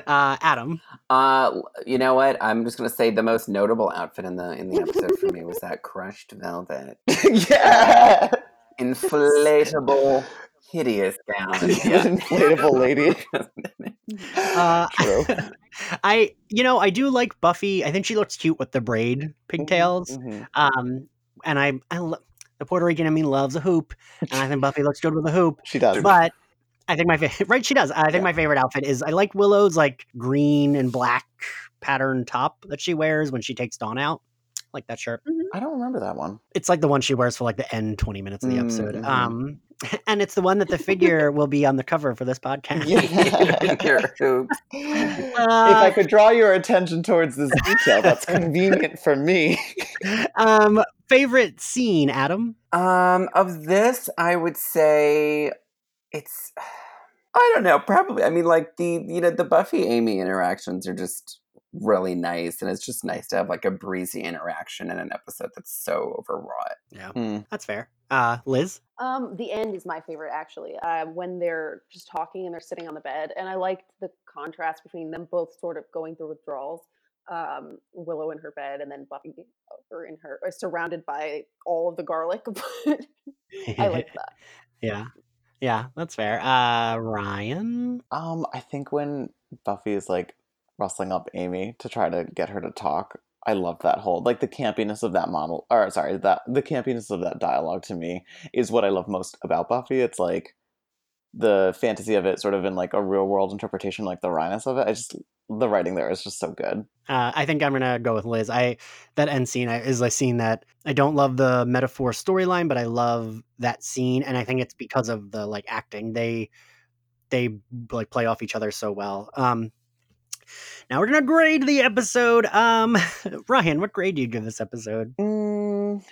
uh, Adam. Uh, you know what? I'm just gonna say the most notable outfit in the in the episode for me was that crushed velvet, yeah, inflatable, hideous gown. the inflatable lady. Uh, True. I, you know, I do like Buffy. I think she looks cute with the braid pigtails. Mhm. Um, and I, I lo- the Puerto Rican in me loves a hoop, and I think Buffy looks good with a hoop. She does. But I think my favorite, right? She does. I think Yeah. my favorite outfit is I like Willow's like green and black pattern top that she wears when she takes Dawn out. Like that shirt. I don't remember that one. It's like the one she wears for like the end twenty minutes of the episode. Mhm. Um, and it's the one that the figure will be on the cover for this podcast. Yeah. Your hoops. if Uh, I could draw your attention towards this detail, that's convenient for me. um, favorite scene, Adam. Um, of this, I would say it's. I don't know. Probably. I mean, like the you know the Buffy Amy interactions are just really nice, and it's just nice to have like a breezy interaction in an episode that's so overwrought. Yeah, Hmm. that's fair. Uh, Liz. Um, the end is my favorite actually. Uh, when they're just talking and they're sitting on the bed, and I liked the contrast between them both sort of going through withdrawals. Um, Willow in her bed, and then Buffy over in her, uh, surrounded by all of the garlic. But I like that. yeah, yeah, that's fair. Uh, Ryan. Um, I think when Buffy is like rustling up Amy to try to get her to talk, I love that whole like the campiness of that model or sorry, that the campiness of that dialogue to me is what I love most about Buffy. It's like the fantasy of it sort of in like a real world interpretation, like the wryness of it. I just the writing there is just so good. Uh, I think I'm gonna go with Liz. I that end scene is a scene that I don't love the metaphor storyline, but I love that scene, and I think it's because of the like acting. They they like play off each other so well. Um, now we're gonna grade the episode. Um, Ryan, what grade do you give this episode? Mm,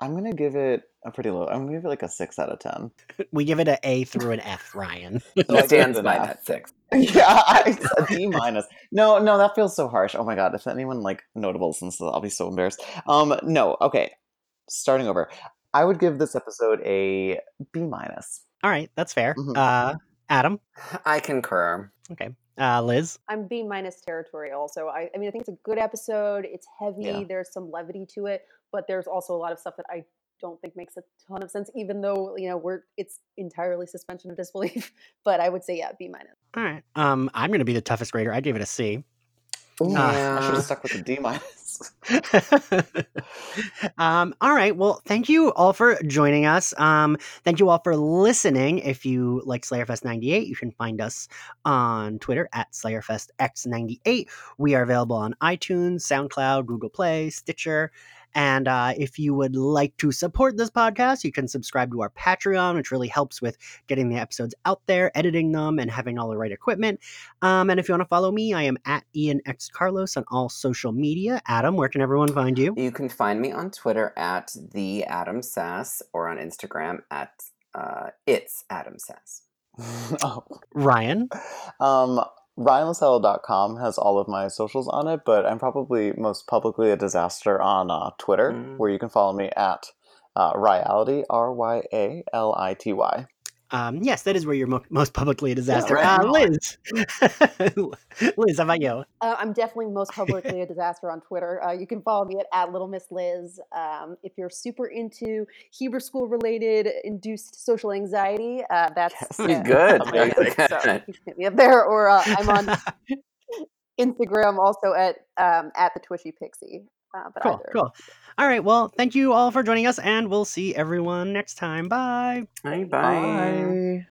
I'm gonna give it a pretty low. I'm gonna give it like a six out of ten. We give it an A through an F, Ryan. So I stands by that six. yeah, I, a D minus. No, no, that feels so harsh. Oh my god, if anyone like notable listens to that, I'll be so embarrassed. Um, no, okay. Starting over, I would give this episode a B minus. All right, that's fair. Mhm. Uh, Adam. I concur. Okay. Uh, Liz. I'm B minus territory also. I, I mean, I think it's a good episode. It's heavy. Yeah. There's some levity to it, but there's also a lot of stuff that I don't think makes a ton of sense, even though you know we're it's entirely suspension of disbelief. But I would say yeah, B minus. All right. Um, I'm gonna be the toughest grader. I gave it a C. Ooh, Ah. I should have stuck with the D minus. um, all right. Well, thank you all for joining us. Um, thank you all for listening. If you like Slayerfest 98, you can find us on Twitter at SlayerFestX98. We are available on iTunes, SoundCloud, Google Play, Stitcher. And uh, if you would like to support this podcast, you can subscribe to our Patreon, which really helps with getting the episodes out there, editing them, and having all the right equipment. Um, and if you want to follow me, I am at Ian X Carlos on all social media. Adam, where can everyone find you? You can find me on Twitter at the Adam Sass or on Instagram at uh, it's Adam Sass. oh. Ryan. Um, RyanLaSala.com has all of my socials on it, but I'm probably most publicly a disaster on uh, Twitter, Mm. where you can follow me at uh, Ryality, R Y A L I T Y. Um, yes, that is where you're mo- most publicly a disaster. right uh. Liz. Liz, how about you? Uh, I'm definitely most publicly a disaster on Twitter. Uh, you can follow me at, at Little Miss Liz. Um, if you're super into Hebrew school related induced social anxiety, uh, that's Yes. uh, Good. my Amazing. So hit me up there, or uh, I'm on Instagram also at um, at the Twishy Pixie. Uh, but cool, either. cool. All right, well, thank you all for joining us, and we'll see everyone next time. Bye. Bye bye. Bye.